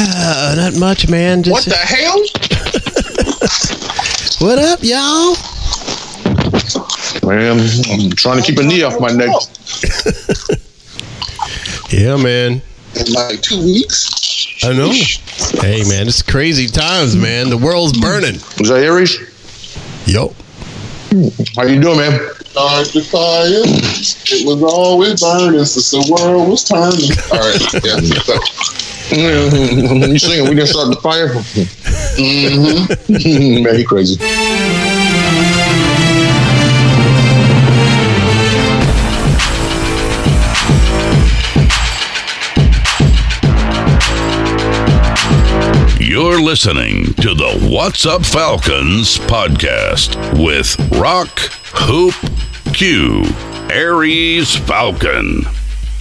Uh, not much, man. Just, What the hell? What up, y'all? Man, I'm trying to keep a knee off my neck. Yeah, man. in like two weeks. I know. Hey, man, it's crazy times, man. The world's burning. Was that Aries? Yo. How you doing, man? Start the fire. It was always burning since the world was turning. All right, yeah. So, you singing? We didn't start the fire. Mm mhm. man, you crazy. You're listening to the What's Up Falcons podcast with Rock, Hoop, Q, Aries Falcon,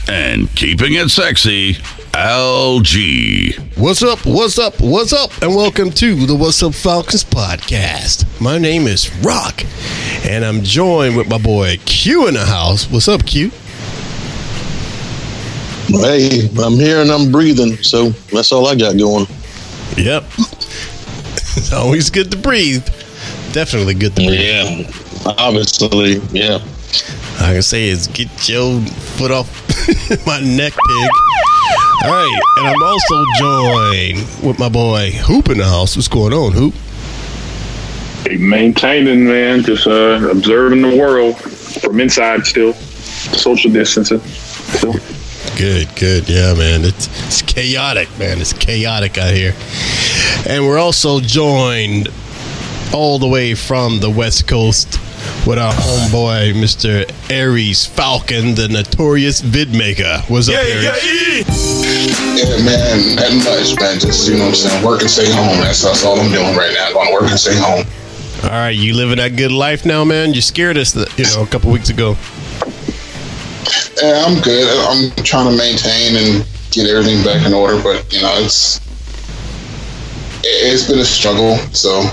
and keeping it sexy, LG. What's up? What's up? What's up? And welcome to the What's Up Falcons podcast. My name is Rock, and I'm joined with my boy Q in the house. What's up, Q? Hey, I'm here and I'm breathing, so that's all I got going. Yep. it's always good to breathe. Definitely good to breathe. Yeah, obviously, yeah. I can say is get your foot off my neck, pig. All right, and I'm also joined with my boy Hoop in the house. What's going on, Hoop? maintaining, man, just uh, observing the world from inside still, social distancing. Still. Good, good. Yeah, man. It's, it's chaotic, man. It's chaotic out here. And we're also joined all the way from the West Coast with our homeboy, Mr. Aries Falcon, the notorious vidmaker. What's up, Aries? Yeah, man, nothing much, man. Just, you know what I'm saying? Work and stay home. That's, that's all I'm doing right now. Going to work and stay home. All right, you living that good life now, man? You scared us, you know, a couple weeks ago. Yeah, I'm good. I'm trying to maintain and get everything back in order, but, you know, it's it's been a struggle. So,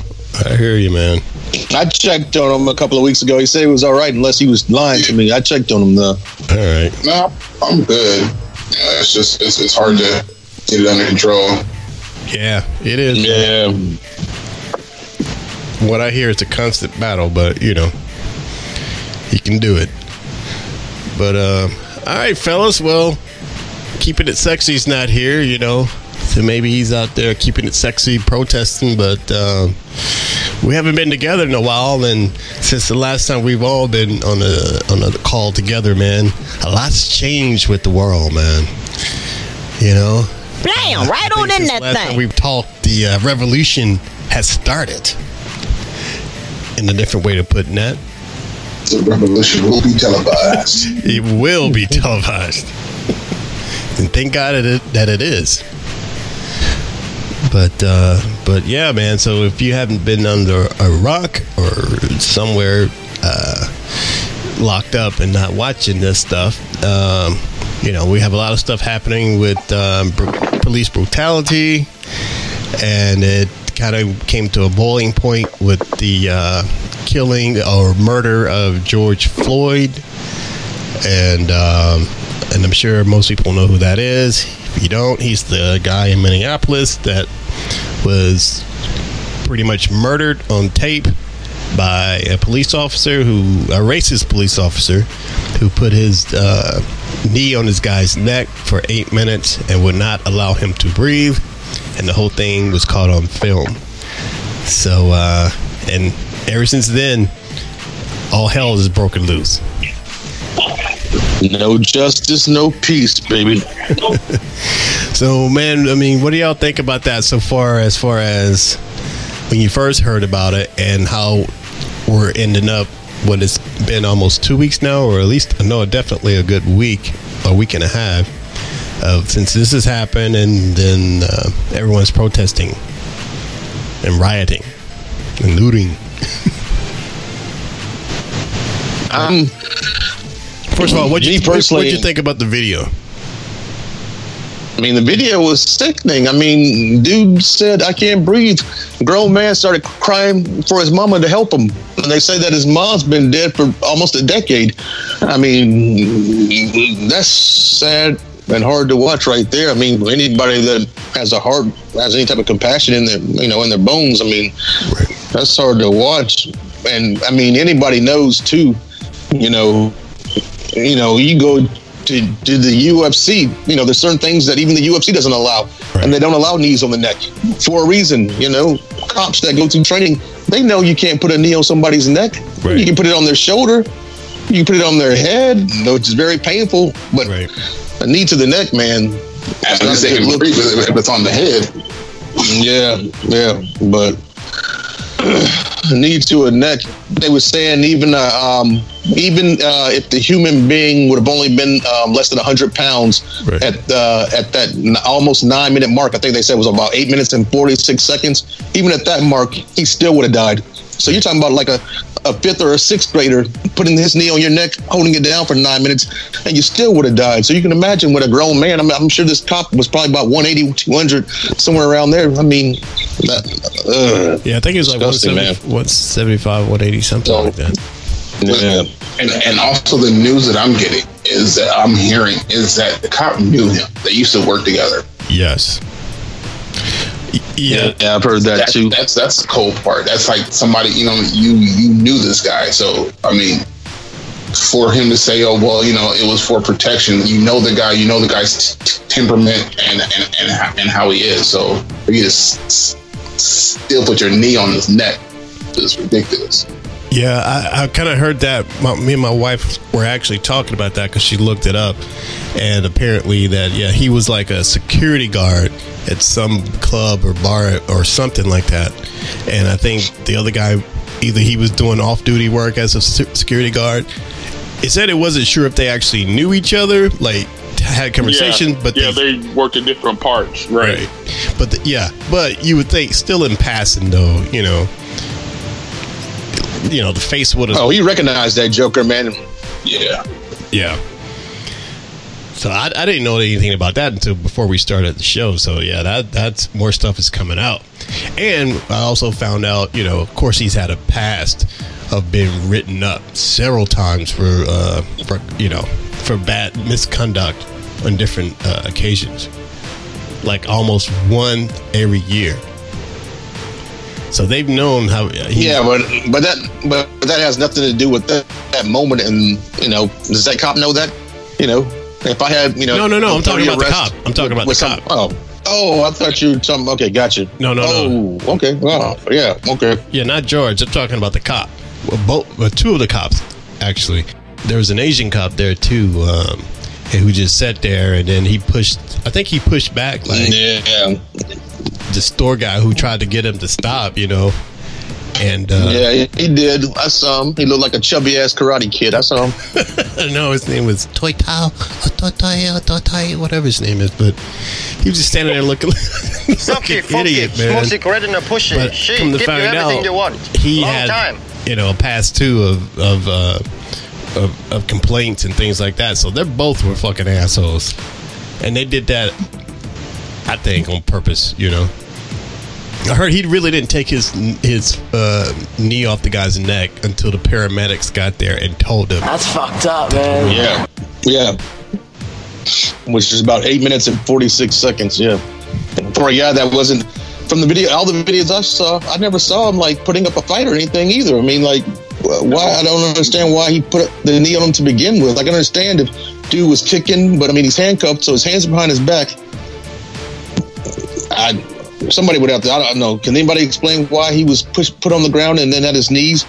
I hear you, man. I checked on him a couple of weeks ago. He said he was all right, unless he was lying to me. I checked on him though. All right. no, I'm good. You know, it's just, it's, it's hard to get it under control. Yeah, it is. Yeah, What I hear is a constant battle, but you know, he can do it. But uh, all right, fellas. Well, keeping it sexy's not here, you know. So maybe he's out there keeping it sexy, protesting. But um, we haven't been together in a while, and since the last time we've all been on a on a call together, man, a lot's changed with the world, man. You know, Bam! Right on in that last time thing. we've talked, the uh, revolution has started. In a different way to put that, The revolution will be televised. it will be televised, and thank God it, that it is. But uh, but yeah, man. So if you haven't been under a rock or somewhere uh, locked up and not watching this stuff, um, you know we have a lot of stuff happening with um, br- police brutality, and it kind of came to a boiling point with the uh, killing or murder of George Floyd, and um, and I'm sure most people know who that is. If you don't, he's the guy in Minneapolis that was pretty much murdered on tape by a police officer who a racist police officer who put his uh, knee on this guy's neck for eight minutes and would not allow him to breathe. And the whole thing was caught on film. So uh, and ever since then all hell is broken loose No justice, no peace, baby. So, man, I mean, what do y'all think about that so far? As far as when you first heard about it, and how we're ending up. What it's been almost two weeks now, or at least no, definitely a good week, a week and a half, of since this has happened, and then uh, everyone's protesting and rioting and looting. I'm First of all, what you personally- what you think about the video? I mean, the video was sickening. I mean, dude said, I can't breathe. Grown man started crying for his mama to help him. And they say that his mom's been dead for almost a decade. I mean, that's sad and hard to watch right there. I mean, anybody that has a heart, has any type of compassion in their, you know, in their bones, I mean, that's hard to watch. And I mean, anybody knows too, you know, you know, you go to, to the UFC, you know, there's certain things that even the UFC doesn't allow. Right. And they don't allow knees on the neck for a reason. You know, cops that go through training, they know you can't put a knee on somebody's neck. Right. You can put it on their shoulder, you can put it on their head, which is very painful. But Right. a knee to the neck, man, As not long as they a good look. breathe if if it's on the head. Yeah, yeah, but knee to a neck. They were saying even uh, um, even uh, if the human being would have only been um, less than hundred pounds Right. at uh, at that n- almost nine minute mark, I think they said it was about eight minutes and forty six seconds. Even at that mark, he still would have died. So you're talking about like a, a fifth or a sixth grader putting his knee on your neck, holding it down for nine minutes, and you still would have died. So you can imagine with a grown man. I'm, I'm sure this cop was probably about 180, 200, somewhere around there. I mean, that, uh, Yeah, I think it was like Disgusting, 170, 175, 180, something So- like that. yeah. And and also the news that I'm getting is that I'm hearing is that the cop knew him. They used to work together. Yes. Y- Yeah, Yeah, I've heard that That's, too. that's that's the cold part. That's like somebody you know you you knew this guy. So I mean, for him to say, "Oh well, you know, it was for protection," you know the guy, you know the guy's t- t- temperament and and and how, and how he is. So for you to s- s- still put your knee on his neck It's ridiculous. Yeah, I, I kind of heard that. My, me and my wife were actually talking about that because she looked it up, and apparently that yeah he was like a security guard at some club or bar or something like that, and I think the other guy either he was doing off duty work as a security guard. It said it wasn't sure if they actually knew each other, like had conversation, yeah, but yeah, they, they worked in different parts, right? right. But the, yeah, but you would think still in passing though, you know, you know the face would have Oh, he recognized that Joker, man. Yeah. Yeah. So I, I didn't know anything about that until before we started the show. So yeah, that that's more stuff is coming out, and I also found out, you know, of course he's had a past of being written up several times for, uh, for you know, for bad misconduct on different uh, occasions, like almost one every year. So they've known how. He, Yeah, but but that but that has nothing to do with that, that moment. And you know, does that cop know that? You know, if I had you know, No, no, no, I'm talking about the cop. I'm talking about the cop. Oh, oh, I thought you were talking. Okay, gotcha. No, no, no. oh, okay. Well, yeah, okay. Yeah, not George. I'm talking about the cop. Well, both, well, two of the cops actually. There was an Asian cop there too, um, who just sat there and then he pushed. I think he pushed back like Yeah, the store guy who tried to get him to stop. You know, and uh, yeah, he, he did. I saw him. He looked like a chubby ass karate kid. I saw him. no, his name was Toy Tao, or Toy Toy, or Toy Toy, whatever his name is. But he was just standing there looking like, Fuck like an it, idiot, man. Smoke cigarette and a push it. But Shit, come to give you everything out, you want. he Long had time. you know a past two of of, uh, of of complaints and things like that. So they both were fucking assholes, and they did that, I think, on purpose. You know, I heard he really didn't take his his uh, knee off the guy's neck until the paramedics got there and told him. That's fucked up, man. Yeah, yeah. Which is about eight minutes and forty six seconds. Yeah, for a guy that wasn't from the video. All the videos I saw, I never saw him like putting up a fight or anything either. I mean, like, why? I don't understand why he put the knee on him to begin with. I can understand if dude was kicking, but I mean, he's handcuffed, so his hands are behind his back. I somebody would have to. I don't know. Can anybody explain why he was pushed put on the ground and then at his knees?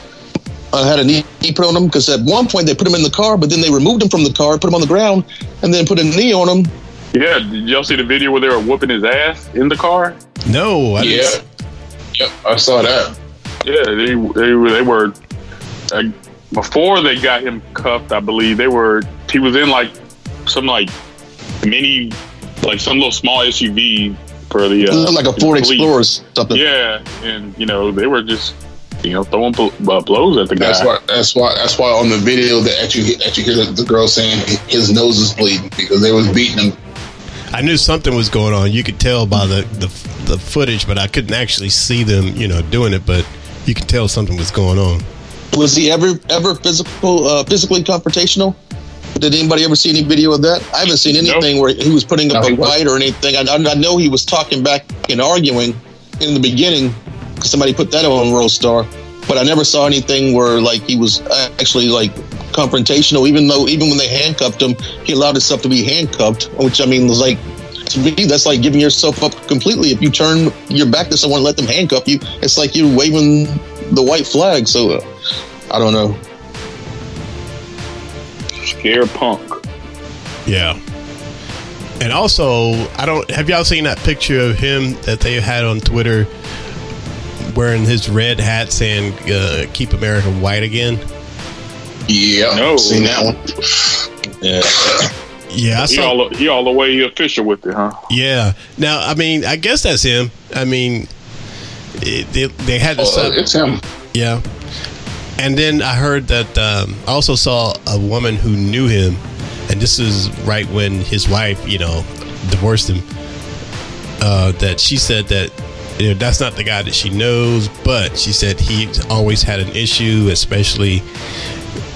uh, had a knee put on him because at one point they put him in the car, but then they removed him from the car, put him on the ground, and then put a knee on him. Yeah, did y'all see the video where they were whooping his ass in the car? No, I Yeah. didn't. Yep, I saw that. Yeah, they they were they were uh, before they got him cuffed. I believe they were. He was in like some like mini, like some little small SUV for the uh, like a Ford police. Explorer or something. Yeah, and you know they were just you know throwing bl- uh, blows at the guy. That's why. That's why. That's why on the video that at you at you hear the, the girl saying his nose is bleeding because they was beating him. I knew something was going on. You could tell by the, the the footage, but I couldn't actually see them, you know, doing it. But you could tell something was going on. Was he ever ever physical uh, physically confrontational? Did anybody ever see any video of that? I haven't seen anything where he was putting up No, a he fight or anything. I, I know he was talking back and arguing in the beginning. 'cause Somebody put that on World Star, but I never saw anything where like he was actually like confrontational. Even though even when they handcuffed him, he allowed himself to be handcuffed, which I mean was like to me that's like giving yourself up completely. If you turn your back to someone, and let them handcuff you, it's like you're waving the white flag. So uh, I don't know. Scare punk. Yeah. And also, I don't have y'all seen that picture of him that they had on Twitter wearing his red hat saying uh, "Keep America White Again." Yeah, No. seen that one. Yeah. Yeah, I He all he all the way official with it, huh? Yeah. Now, I mean, I guess that's him. I mean, it, they, they had to. Oh, sub- it's him. Yeah. And then I heard that um, I also saw a woman who knew him, and this is right when his wife, you know, divorced him. Uh, that she said that you know, that's not the guy that she knows, but she said he always had an issue, especially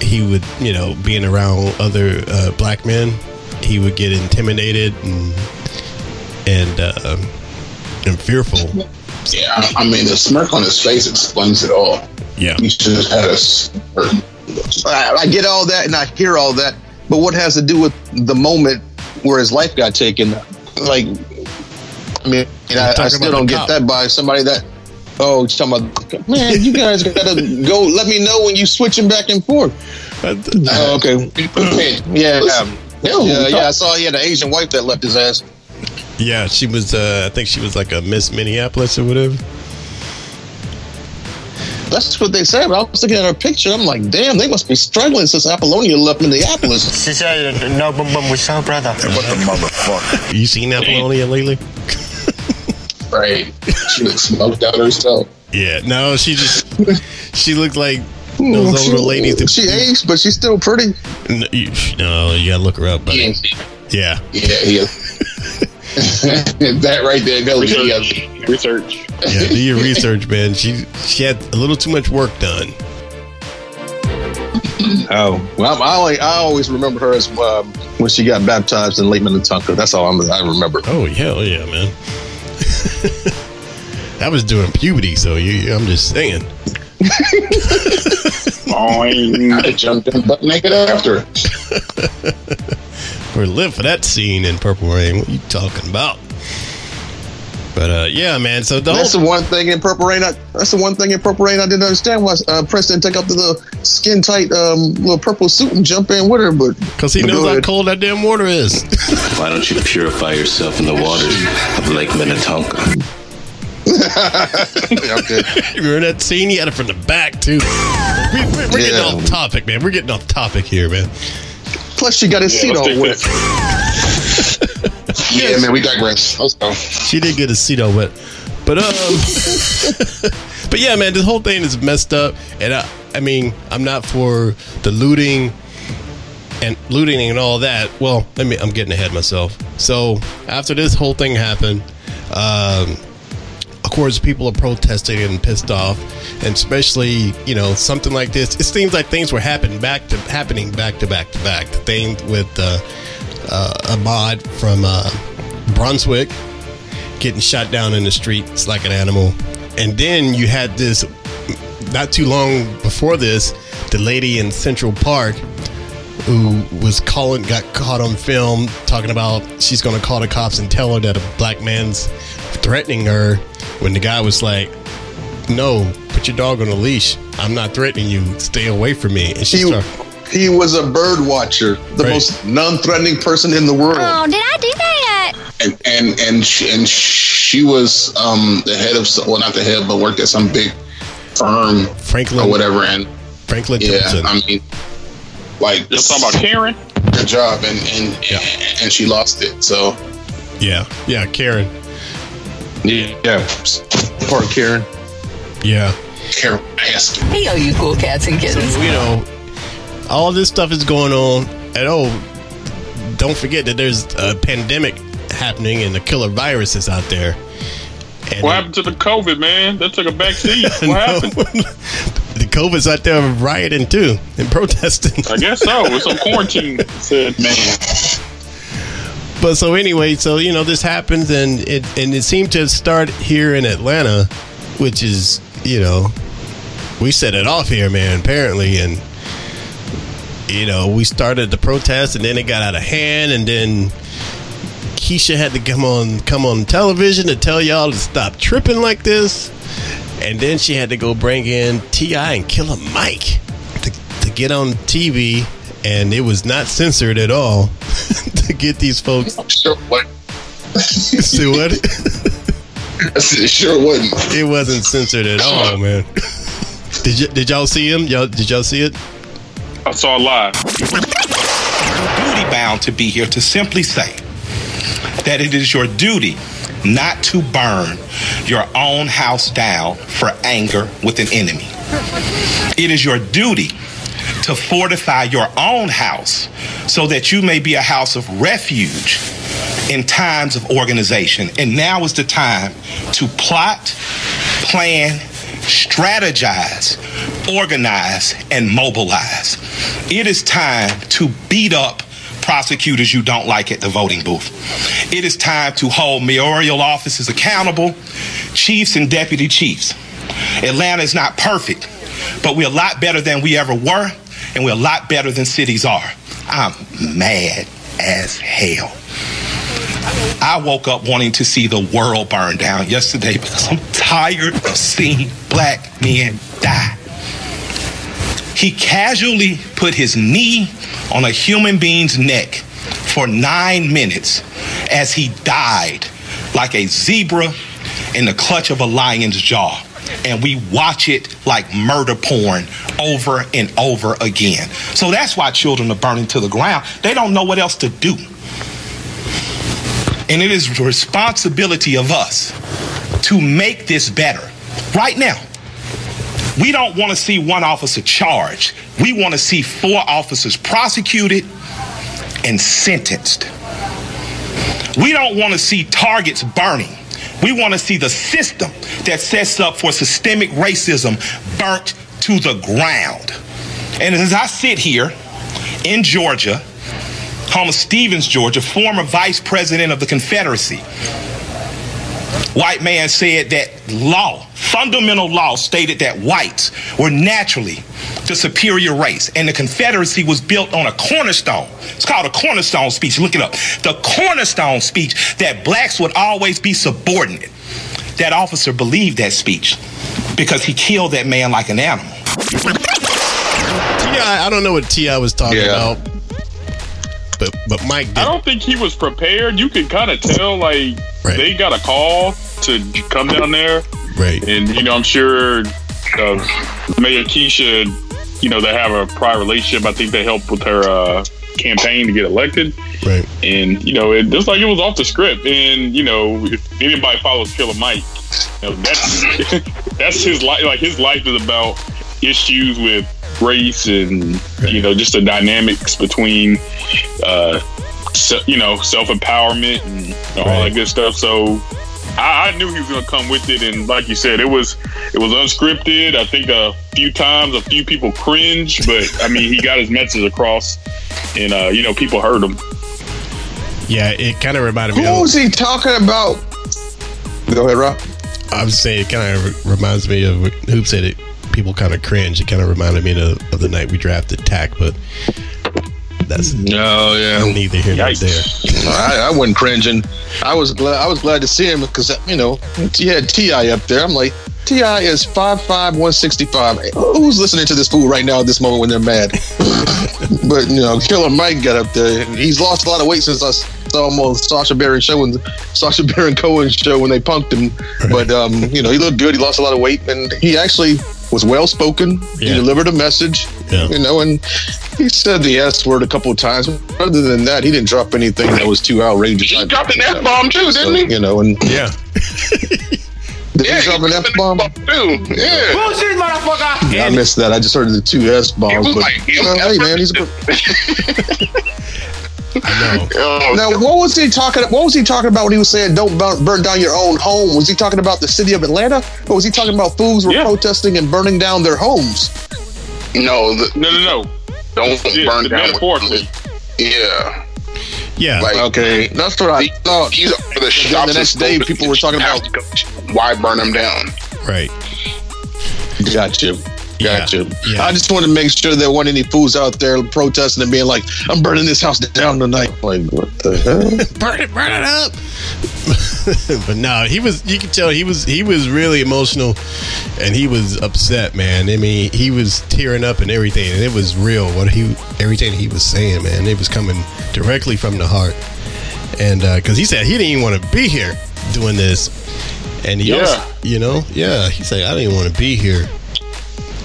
he would, you know, being around other uh, black men, he would get intimidated and and uh, and fearful. Yeah, I, I mean the smirk on his face explains it all. Yeah. He just had a. I, I get all that and I hear all that, but what has to do with the moment where his life got taken? Like, I mean, I, I still don't get cop. that by somebody that. Oh, you're talking about man, you guys gotta go. Let me know when you switching back and forth. Oh, okay, yeah, Listen, yeah, yeah. I saw he had an Asian wife that left his ass. Yeah, she was. Uh, I think she was like a Miss Minneapolis or whatever. That's what they said. But I was looking at her picture. I'm like, damn, they must be struggling since Apollonia left Minneapolis. She said, no, but, but we saw brother. What the motherfucker? You seen Apollonia lately? Right. She looks smoked out herself. Yeah. No, she just she looked like those older ladies. That, She aged, but she's still pretty. no, you, no, you gotta look her up, buddy. Yeah, Yeah. yeah, he is. that right there goes. He has, Research. Research. Yeah. Do your research, man. She she had a little too much work done. Oh, well, I, only, I always remember her as um, when she got baptized in Lake Minnetonka. That's all I'm, I remember. Oh hell yeah, man. that was during puberty, so you, I'm just saying. Boing. I jumped in butt naked after. Or live for that scene in Purple Rain. What are you talking about? But uh, yeah, man. So the That's whole, the one thing in Purple Rain. I, that's the one thing in Purple Rain I didn't understand why uh, Prince didn't take up the little skin tight um, little purple suit and jump in with her. But because he knows how cold that damn water is. Why don't you purify yourself in the waters of Lake Minnetonka? okay. Remember that scene? He had it from the back too. We, we, we're getting Yeah. off topic, man. We're getting off topic here, man. Plus, she got his Yeah, seat let's on take with. that. Yeah, man, we digress. Let's go. She did get a seat all wet, but um, but yeah, man, this whole thing is messed up, and I, I mean, I'm not for the looting and looting and all that. Well, I mean, I'm getting ahead of myself. So after this whole thing happened, um, of course, people are protesting and pissed off, and especially you know something like this. It seems like things were happening back to happening back to back to back. The thing with uh, uh, Ahmaud from uh, Brunswick getting shot down in the streets like an animal, and then you had this not too long before this, the lady in Central Park who was calling got caught on film talking about she's going to call the cops and tell her that a black man's threatening her when the guy was like no put your dog on a leash. I'm not threatening you. Stay away from me." And she He, started, he was a bird watcher, the Right. most non-threatening person in the world. Oh, did I do that? and and and she, and she was um the head of well not the head but worked at some big firm Franklin or whatever and Franklin yeah Templeton. I mean like You're talking about Karen? good job and and and she lost it so yeah, yeah, Karen. Yeah, poor Karen. Yeah. Karen asked Hey, all you cool cats and kittens. you know, all this stuff is going on. And oh, don't forget that there's a pandemic happening and the killer virus is out there. And What happened to the COVID, man? That took a back seat. What No. happened? the COVID's out there rioting too and protesting. I guess so. It's some quarantine. Said, man But so anyway, so you know this happens and it and it seemed to start here in Atlanta, which is you know we set it off here, man. Apparently, and you know we started the protest and then it got out of hand, and then Keisha had to come on come on television to tell y'all to stop tripping like this, and then she had to go bring in T.I. and Killer Mike to, to get on TV, and it was not censored at all to get these folks. sure what See what? I said, it sure wasn't It wasn't censored at all, man. Did y- did y'all see him? Y'all did y'all see it? I saw it live. duty bound to be here to simply say that it is your duty not to burn your own house down for anger with an enemy. It is your duty to fortify your own house so that you may be a house of refuge in times of organization. And now is the time to plot, plan, strategize, organize, and mobilize. It is time to beat up prosecutors you don't like at the voting booth. It is time to hold mayoral offices accountable, chiefs and deputy chiefs. Atlanta is not perfect, but we're a lot better than we ever were, and we're a lot better than cities are. I'm mad as hell. I woke up wanting to see the world burn down yesterday because I'm tired of seeing black men die. He casually put his knee on a human being's neck for nine minutes as he died like a zebra in the clutch of a lion's jaw. And we watch it like murder porn over and over again. So that's why children are burning to the ground. They don't know what else to do. And it is the responsibility of us to make this better right now. We don't want to see one officer charged. We want to see four officers prosecuted and sentenced. We don't want to see targets burning. We want to see the system that sets up for systemic racism burnt to the ground. And as I sit here in Georgia, of Stephens, Georgia, former vice president of the Confederacy, white man said that law, fundamental law, stated that whites were naturally the superior race, and the Confederacy was built on a cornerstone. It's called a cornerstone speech. Look it up. The cornerstone speech that blacks would always be subordinate. That officer believed that speech because he killed that man like an animal. T.I., I don't know what T.I. was talking Yeah. about, but but Mike did. I don't think he was prepared. You can kind of tell, like, Right. they got a call to come down there. right. And, you know, I'm sure uh, Mayor Keisha, you know, they have a prior relationship. I think they helped with her uh, campaign to get elected. Right. And, you know, it just like it was off the script. And, you know, if anybody follows Killer Mike, you know, that's that's his life. Like, his life is about issues with race and, you know, just the dynamics between, uh, se- you know, self empowerment and you know, all Right. that good stuff. So, I, I knew he was going to come with it, and like you said, it was it was unscripted. I think a few times, a few people cringed, but I mean, he got his message across, and uh, you know, people heard him. Yeah, it kind of reminded me. Who was he talking about? Go ahead, Rob. I was saying it kind of reminds me of what Hoop said it. People kind of cringe. It kind of reminded me of, of the night we drafted Tack, but that's No, yeah. neither here nor Yikes. there. I, I wasn't cringing. I was glad. I was glad to see him because you know he had T.I. up there. I'm like, T.I. is five five one sixty five. Who's listening to this fool right now at this moment when they're mad? but you know, Killer Mike got up there. He's lost a lot of weight since I saw him on Sacha Baron show and Sacha Baron Cohen show when they punked him. But um, you know, he looked good. He lost a lot of weight, and he actually was well spoken. Yeah. He delivered a message. Yeah. You know, and he said the S word a couple of times. Other than that, he didn't drop anything that was too outrageous. He dropped an F bomb too, didn't he? You know, and Yeah. did Yeah, he drop an F bomb? too. Yeah. Bullshit, motherfucker. Yeah, I missed that. I just heard the two S bombs. But like- you know, hey man, he's a, I know. Oh, now. What was he talking? What was he talking about when he was saying don't burn, burn down your own home? Was he talking about the city of Atlanta, or was he talking about fools were Yeah. protesting and burning down their homes? No, the, No, no, no. don't Yeah, burn the down. metaphorically. Yeah. Yeah. Like, Okay, that's what I thought. These are the shops. the next day, people were talking about- Why burn them down? right. Gotcha. Gotcha. yeah. I just want to make sure there weren't any fools out there protesting and being like, "I'm burning this house down tonight." Like, what the hell? burn it, burn it up. but no, he was. You could tell he was. He was really emotional, and he was upset, man. I mean, he was tearing up and everything, and it was real. What he, everything he was saying, man, it was coming directly from the heart. And uh, because he said he didn't even want to be here doing this, and he Yeah. also, you know, yeah, he said I didn't even want to be here,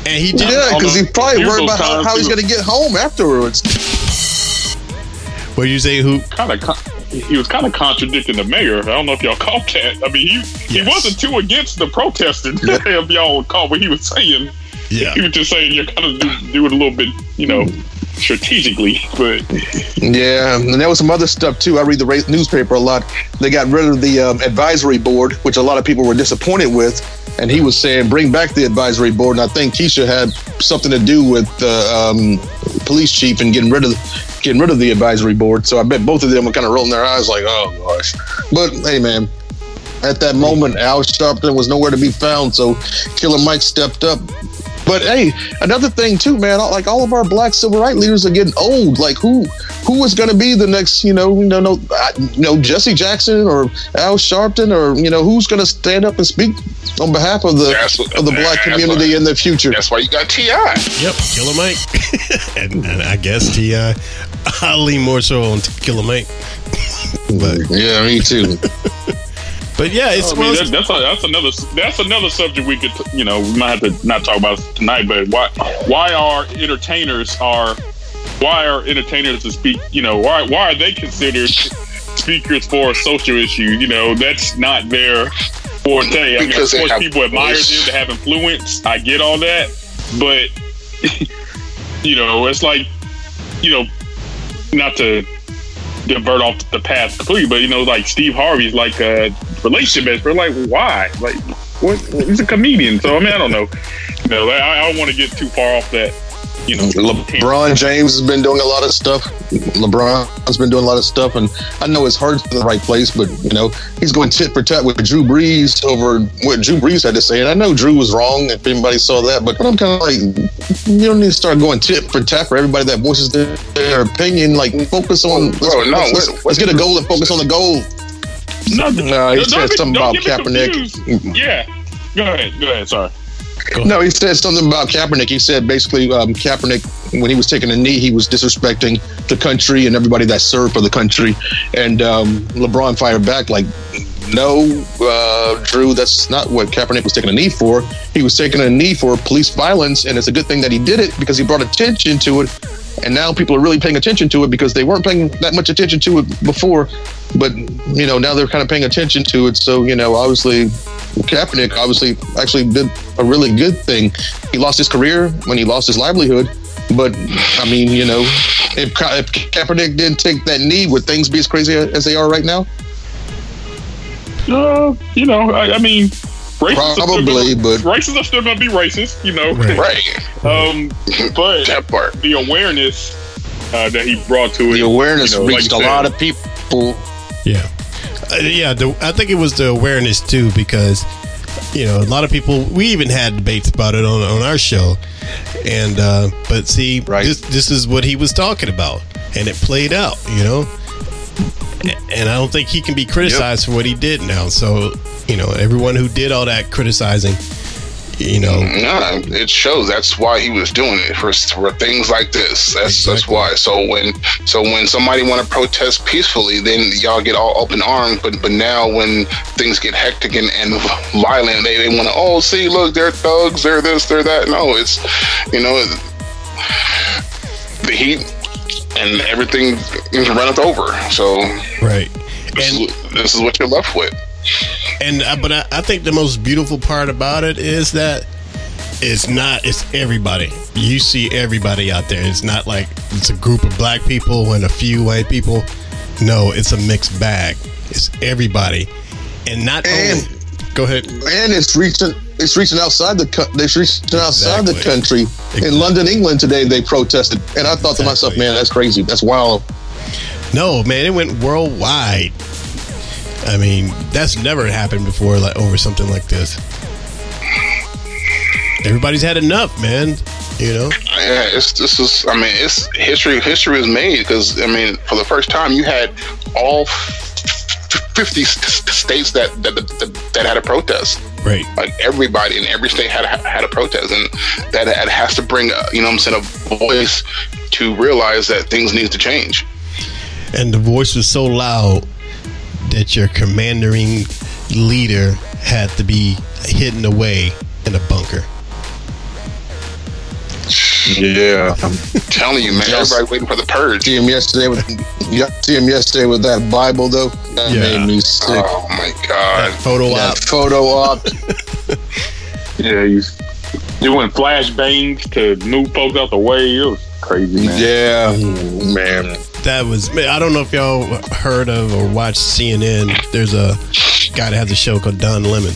and he did. yeah, because he's probably Here's worried about how, times how he's going to get home afterwards. What you say? Who? kind of con- he was kind of contradicting the mayor. I don't know if y'all caught that. I mean, he he wasn't too against the protesting. if y'all caught what he was saying, Yeah. he was just saying you're kind of do, do it a little bit, you know, strategically. But Yeah, and there was some other stuff too. I read the newspaper a lot. They got rid of the um, advisory board, which a lot of people were disappointed with. And he was saying, bring back the advisory board. And I think Keisha had something to do with the um, police chief and getting rid of getting rid of the advisory board. So I bet both of them were kind of rolling their eyes, like, oh gosh. But hey, man, at that moment, Al Sharpton was nowhere to be found. So Killer Mike stepped up. But hey, another thing too, man. Like all of our black civil rights leaders are getting old. Like who who is going to be the next? You know, you know, no, I- you know, Jesse Jackson or Al Sharpton or you know who's going to stand up and speak on behalf of the That's what- of the black community why- in the future? That's why you got Ti. Yep, Killer Mike, and, and I guess Ti. I lean more so on Killer Mike, but Yeah, me too. but yeah, it's I mean, well, that's, that's, a, that's another that's another subject we could you know we might have to not talk about tonight. But why why are entertainers are why are entertainers to speak? You know why why are they considered speakers for social issues? You know that's not their forte. I mean, of Because they course, have people admire them, they have influence. I get all that, but you know it's like you know not to divert off the path completely, but you know, like Steve Harvey's like a relationship expert. Like, why? Like, what? He's a comedian, so I mean, I don't know. You know, I, I don't want to get too far off that. You know, LeBron James has been doing a lot of stuff. LeBron's been doing a lot of stuff, and I know his heart's in the right place, but you know he's going tit for tat with Drew Brees over what Drew Brees had to say. And I know Drew was wrong if anybody saw that, but I'm kind of like, you don't need to start going tit for tat for everybody that voices their, their opinion. Like, focus on. Let's, Bro, no, let's, what- let's get a goal and focus on the goal. Nothing. No, he don't said something about get Kaepernick. confused. Yeah, go ahead, go ahead. Sorry. No, he said something about Kaepernick. He said basically um, Kaepernick, when he was taking a knee, he was disrespecting the country and everybody that served for the country. And um, LeBron fired back like, no, uh, Drew, that's not what Kaepernick was taking a knee for. He was taking a knee for police violence, and it's a good thing that he did it because he brought attention to it. And now people are really paying attention to it because they weren't paying that much attention to it before. But, you know, now they're kind of paying attention to it. So, you know, obviously, Kaepernick obviously actually did a really good thing. He lost his career when he lost his livelihood. But, I mean, you know, if, Ka- if Kaepernick didn't take that knee, would things be as crazy as they are right now? Uh, you know, I, I mean, racists are still Probably, gonna, but- racists are still going to be racist. You know, Right. Right. um, but That part. the awareness uh, that he brought to it, The awareness you know, reached you a said, lot of people. Yeah, uh, yeah. The, I think it was the awareness too, because you know a lot of people. We even had debates about it on on our show, and uh, but see, Right. this this is what he was talking about, and it played out. You know, A- and I don't think he can be criticized for what he did now. So you know, everyone who did all that criticizing, You know, Nah, it shows that's why he was doing it for for things like this. That's that's why. So when so when somebody want to protest peacefully, then y'all get all open arms. But but now when things get hectic and, and violent, they, they want to oh see look they're thugs, they're this, they're that. No, it's you know the heat and everything is runneth over. So right. this, And is, this is what you're left with. and uh, but I, I think the most beautiful part about it is that it's not it's everybody you see everybody out there it's not like it's a group of black people and a few white people no it's a mixed bag it's everybody and not And- only go ahead. And it's reaching it's reaching outside the co- it's reaching outside the country. Exactly. in London England today they protested. And I thought to myself man that's crazy. That's wild. No man it went worldwide. I mean that's never happened before like over something like this. Everybody's had enough man you know? Yeah, it's this is. I mean, it's history. History is made because I mean, for the first time, you had all f- fifty s- states that that, that that had a protest. right Like everybody in every state had a, had a protest, and that, that has to bring uh, you know what I'm saying a voice to realize that things need to change. and the voice was so loud that your commanding leader had to be hidden away in a bunker. Yeah, I'm telling you, man. Yes. Everybody waiting for the purge. see him yesterday with you see him yesterday with that Bible though that Yeah. made me sick Oh my god. Photo op. photo op Yeah, you, you went flashbangs to move folks out the way. It was crazy, man. yeah man That was. man, I don't know if y'all heard of or watched CNN. There's a guy that has a show called Don Lemon,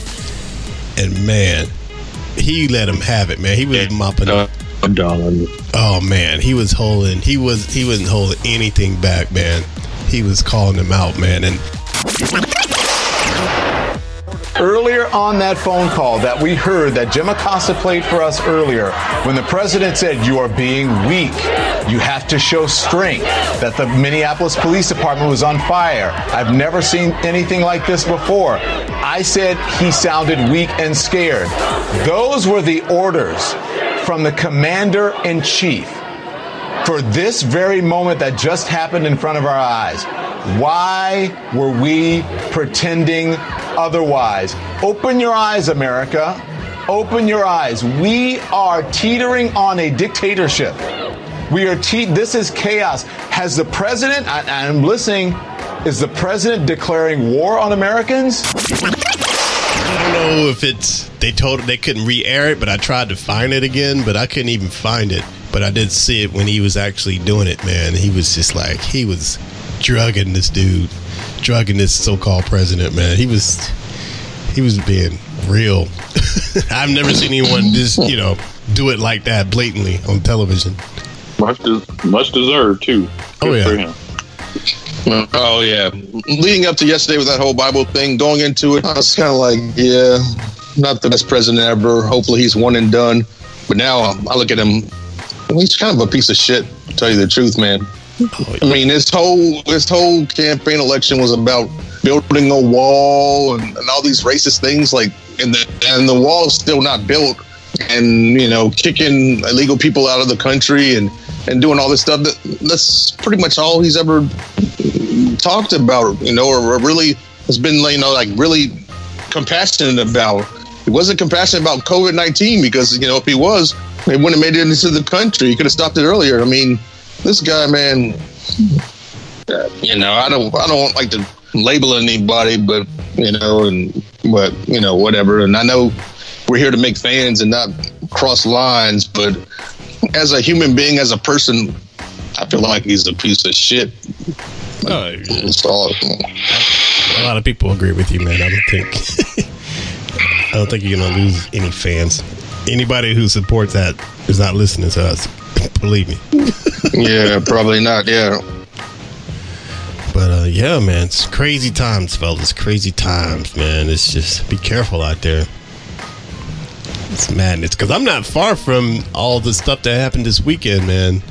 and man, he let him have it. Man, he was mopping. up. Oh man, he was holding. He was. He wasn't holding anything back, man. He was calling him out, man, and Earlier on that phone call that we heard that Jim Acosta played for us earlier, when the president said, You are being weak, you have to show strength, that the Minneapolis Police Department was on fire. I've never seen anything like this before. I said he sounded weak and scared. Those were the orders from the commander in chief for this very moment that just happened in front of our eyes. Why were we pretending otherwise? Open your eyes, America. Open your eyes. We are teetering on a dictatorship. We are te- this is chaos. Has the president, I, I'm listening, is the president declaring war on Americans? I don't know if it's they told they couldn't re-air it, but I tried to find it again, but I couldn't even find it. But I did see it when he was actually doing it, man. He was just like he was drugging this dude, drugging this so-called president, man. He was he was being real. I've never seen anyone just you know do it like that blatantly on television. Much, des- much deserved too. Oh, Good yeah. Oh yeah. Leading up to yesterday with that whole Bible thing going into it I was kind of like yeah not the best president ever. Hopefully he's one and done. But now I look at him he's kind of a piece of shit to tell you the truth man. I mean, this whole this whole campaign election was about building a wall and, and all these racist things. Like, and the and the wall's still not built, and you know, kicking illegal people out of the country and and doing all this stuff. That that's pretty much all he's ever talked about. You know, or, really has been, you know, like really compassionate about. He wasn't compassionate about COVID nineteen because you know if he was, they wouldn't have made it into the country. He could have stopped it earlier. I mean, this guy, man. You know, I don't, I don't like to label anybody, but you know, and but you know, whatever. And I know we're here to make fans and not cross lines, but as a human being, as a person, I feel like he's a piece of shit. Oh, It's all. a lot of people agree with you, man. I don't think I don't think you're gonna lose any fans. Anybody who supports that is not listening to us. Believe me. Yeah, probably not. Yeah. But uh, yeah, man, it's crazy times, fellas. Crazy times, man. It's just be careful out there. It's madness because I'm not far from all the stuff that happened this weekend, man.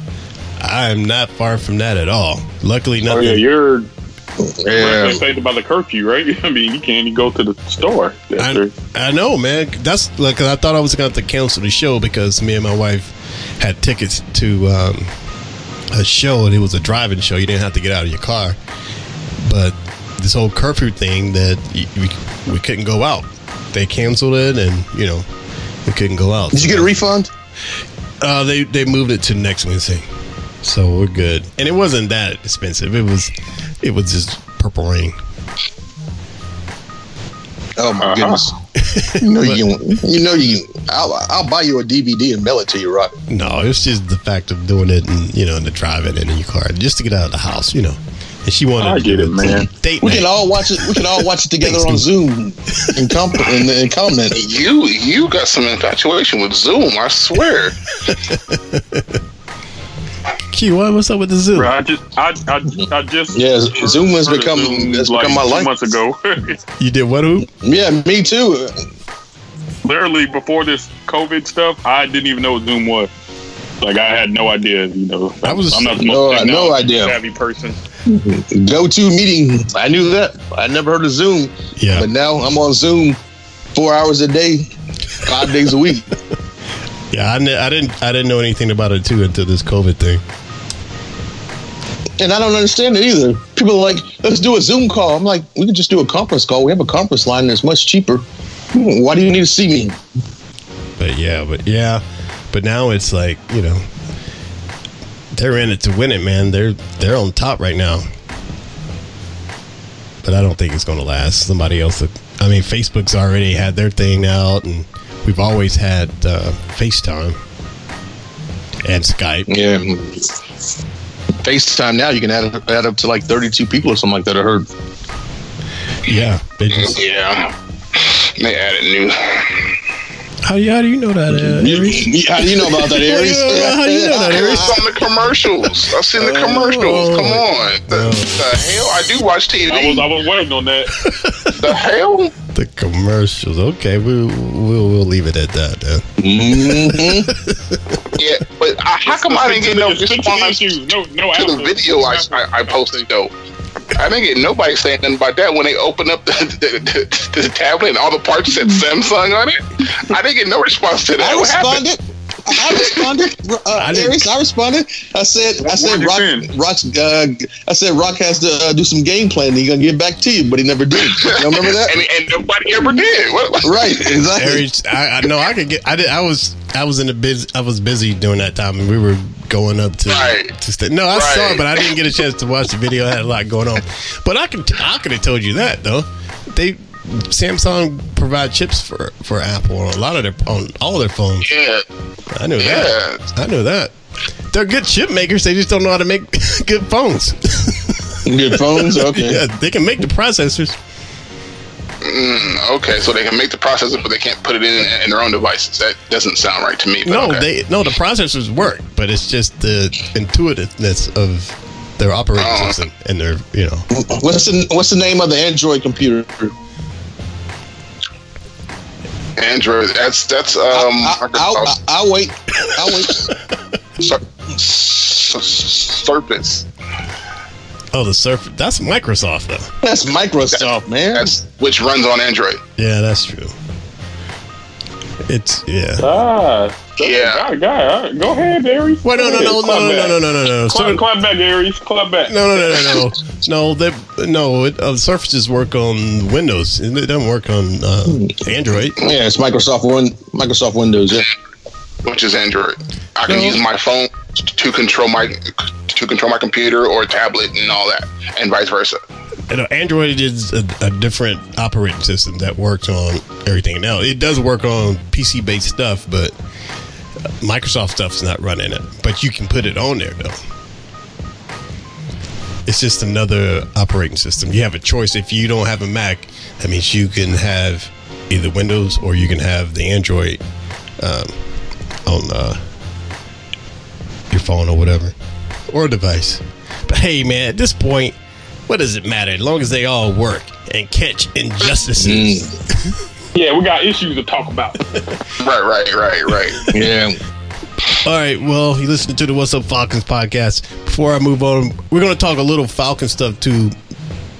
I am not far from that at all. Luckily, Oh nothing. yeah, you're Yeah. They say about the curfew, right? I mean, you can't even go to the store. I, I know, man. That's like I thought I was going to have to cancel the show because me and my wife had tickets to um, a show and it was a driving show. You didn't have to get out of your car, but this whole curfew thing that we we couldn't go out. They canceled it, and you know we couldn't go out. Did you get a refund? Uh, they they moved it to next Wednesday, so we're good. And it wasn't that expensive. It was it was just Purple Rain. Oh my goodness! you know you, you know you. I'll, I'll buy you a DVD and mail it to you, Rock. No, it's just the fact of doing it and you know, and the driving it in your car just to get out of the house, you know. And she wanted I to get do it, man. Date We night. can all watch it. We can all watch it together on Zoom and, com- and, and comment. You you got some infatuation with Zoom, I swear. Q, what, what's up with the Zoom? Bro, I just, I, I, I just. Yeah, Zoom has become- Zoom, has like become my two life. months ago. You did what? Who? Yeah, me too. Literally before this COVID stuff, I didn't even know what Zoom was. Like I had no idea. You know, I was- I'm not the most no technology idea. savvy person. GoToMeeting. I knew that. I never heard of Zoom. Yeah. But now I'm on Zoom four hours a day, five days a week. Yeah, I, kn- I didn't. I didn't know anything about it too until this COVID thing. And I don't understand it either. People are like, let's do a Zoom call. I'm like, we can just do a conference call. We have a conference line that's much cheaper. Why do you need to see me? But yeah, but yeah, but now it's like you know, they're in it to win it, man. They're they're on top right now. But I don't think it's going to last. Somebody else. I mean, Facebook's already had their thing out, and we've always had uh, FaceTime and Skype. Yeah. FaceTime now, you can add, add up to like 32 people or something like that, I heard. Yeah, they just. Yeah. They added new. How, do you- how do you know that? Uh, You- you- how do you know about that, Aries? How do you know that, Aries? It's on the commercials. I've seen the commercials. Come on. The, the hell? I do watch TV. I was, I was waiting on that. the hell? The commercials. Okay, we'll we'll, we'll leave it at that. Then. Mm-hmm. Yeah, but I, how come I didn't get no Stick to response. No, no to the video I, I, I posted though? I didn't get nobody saying nothing about that when they opened up the, the, the, the tablet and all the parts said hmm. Samsung on it. I didn't get no response to that. I What happened? Responded. I responded. Uh, I didn't- Aries, I responded. I said, I said, did you Rock, uh, I said, Rock has to uh, do some game planning. He's gonna get back to you, but he never did. You remember that? And, and nobody ever did. What, right, exactly. Aries, I, I know I could get. I did. I was. I was in the biz. I was busy during that time, and we were going up to. Right. to st- no, I saw it, but I didn't get a chance to watch the video. I had a lot going on, but I could. I could have told you that though. They Samsung provide chips for for Apple on a lot of their on all their phones. yeah, I knew that. I knew that. They're good chip makers. They just don't know how to make good phones. Good phones. Okay. yeah, they can make the processors. Mm, okay, so they can make the processor, but they can't put it in in their own devices. That doesn't sound right to me. But No, okay. they no the processors work, but it's just the intuitiveness of their operating Oh. system and their you know. What's the What's the name of the Android computer? Android. That's that's um. I, will Microsoft I'll wait. I'll wait. Sur- Sur- Surface. Oh, the Surface. That's Microsoft though. That's Microsoft, man. That's which runs on Android. Yeah, that's true. It's yeah. Ah, Yeah. guy, guy. Go ahead, Aries. Wait, no, no, no, no, no, no, no, no, no, no. Clap, clap back, Aries. Clap back. no, no, no, no, no, no. They, no, it, uh, Surfaces work on Windows. It doesn't work on uh, Android. Yeah, it's Microsoft Win Microsoft Windows. Yeah. which is Android. I can No. use my phone to control my to control my computer or tablet and all that, and vice versa. Android is a, a different operating system that works on everything. Now, it does work on PC based stuff, but Microsoft stuff's not running it. But you can put it on there, though. It's just another operating system. You have a choice. If you don't have a Mac, that means you can have either Windows or you can have the Android um, on uh, your phone or whatever, or a device. But hey, man, at this point, what does it matter? As long as they all work and catch injustices. Yeah, we got issues to talk about. Right, right, right, right. Yeah. All right. Well, you listening to the What's Up Falcons podcast. Before I move on, we're going to talk a little Falcon stuff too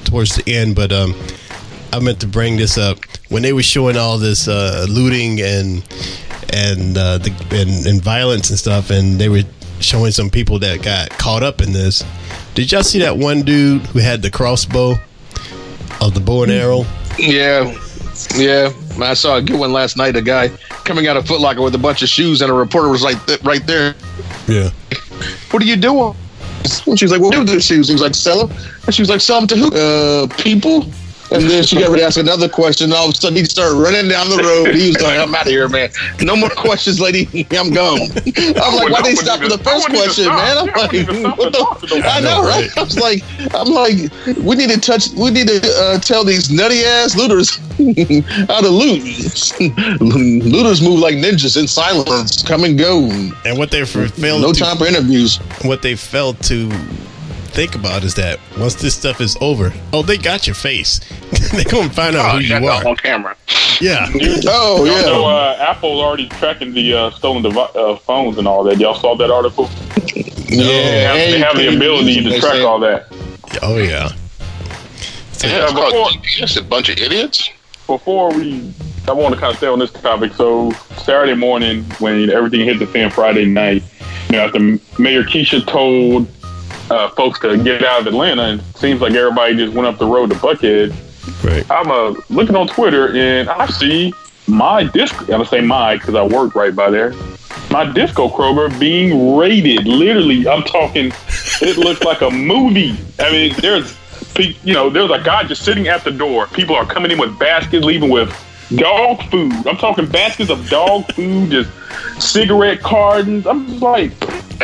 towards the end, but um, I meant to bring this up when they were showing all this uh, looting and and uh, the and, and violence and stuff, and they were showing some people that got caught up in this. Did y'all see that one dude who had the crossbow of the bow and arrow? Yeah, yeah. I saw a good one last night. A guy coming out of Foot Locker with a bunch of shoes, and a reporter was like, th- right there. Yeah. What are you doing? And she was like, "What do with the shoes?" He was like, "Sell them." And she was like, "Sell them to who? Uh, people." And then she got ready to ask another question. All of a sudden, he started running down the road. He was like, "I'm out of here, man. No more questions, lady. I'm gone." I'm like, "Why did they stop for the first question, man?" I'm like, "What the?" I know, right? I was like, "I'm like, we need to touch. We need to uh, tell these nutty ass looters how to loot. looters move like ninjas in silence, come and go. And what they failed no to, time for interviews. What they failed to think about is that once this stuff is over, oh, they got your face. they gonna find out Oh, who you you got are. on camera. Yeah. Oh Y'all yeah. know, uh, Apple's already tracking the uh, stolen devi- uh, phones and all that. Y'all saw that article? Yeah, They have, they have the ability to track all that. Oh yeah. Yeah, it's called GPS. A bunch of idiots. Before we, I want to kind of stay on this topic. So Saturday morning, when everything hit the fan Friday night, you know, after Mayor Keisha told uh, folks to get out of Atlanta, and it seems like everybody just went up the road to Buckhead. Right. I'm uh, looking on Twitter and I see my disc. I'm gonna say my because I work right by there. My disco Kroger being raided. Literally, I'm talking. It looks like a movie. I mean, there's, you know, there's a guy just sitting at the door. People are coming in with baskets, leaving with dog food. I'm talking baskets of dog food, just cigarette cartons. I'm just like,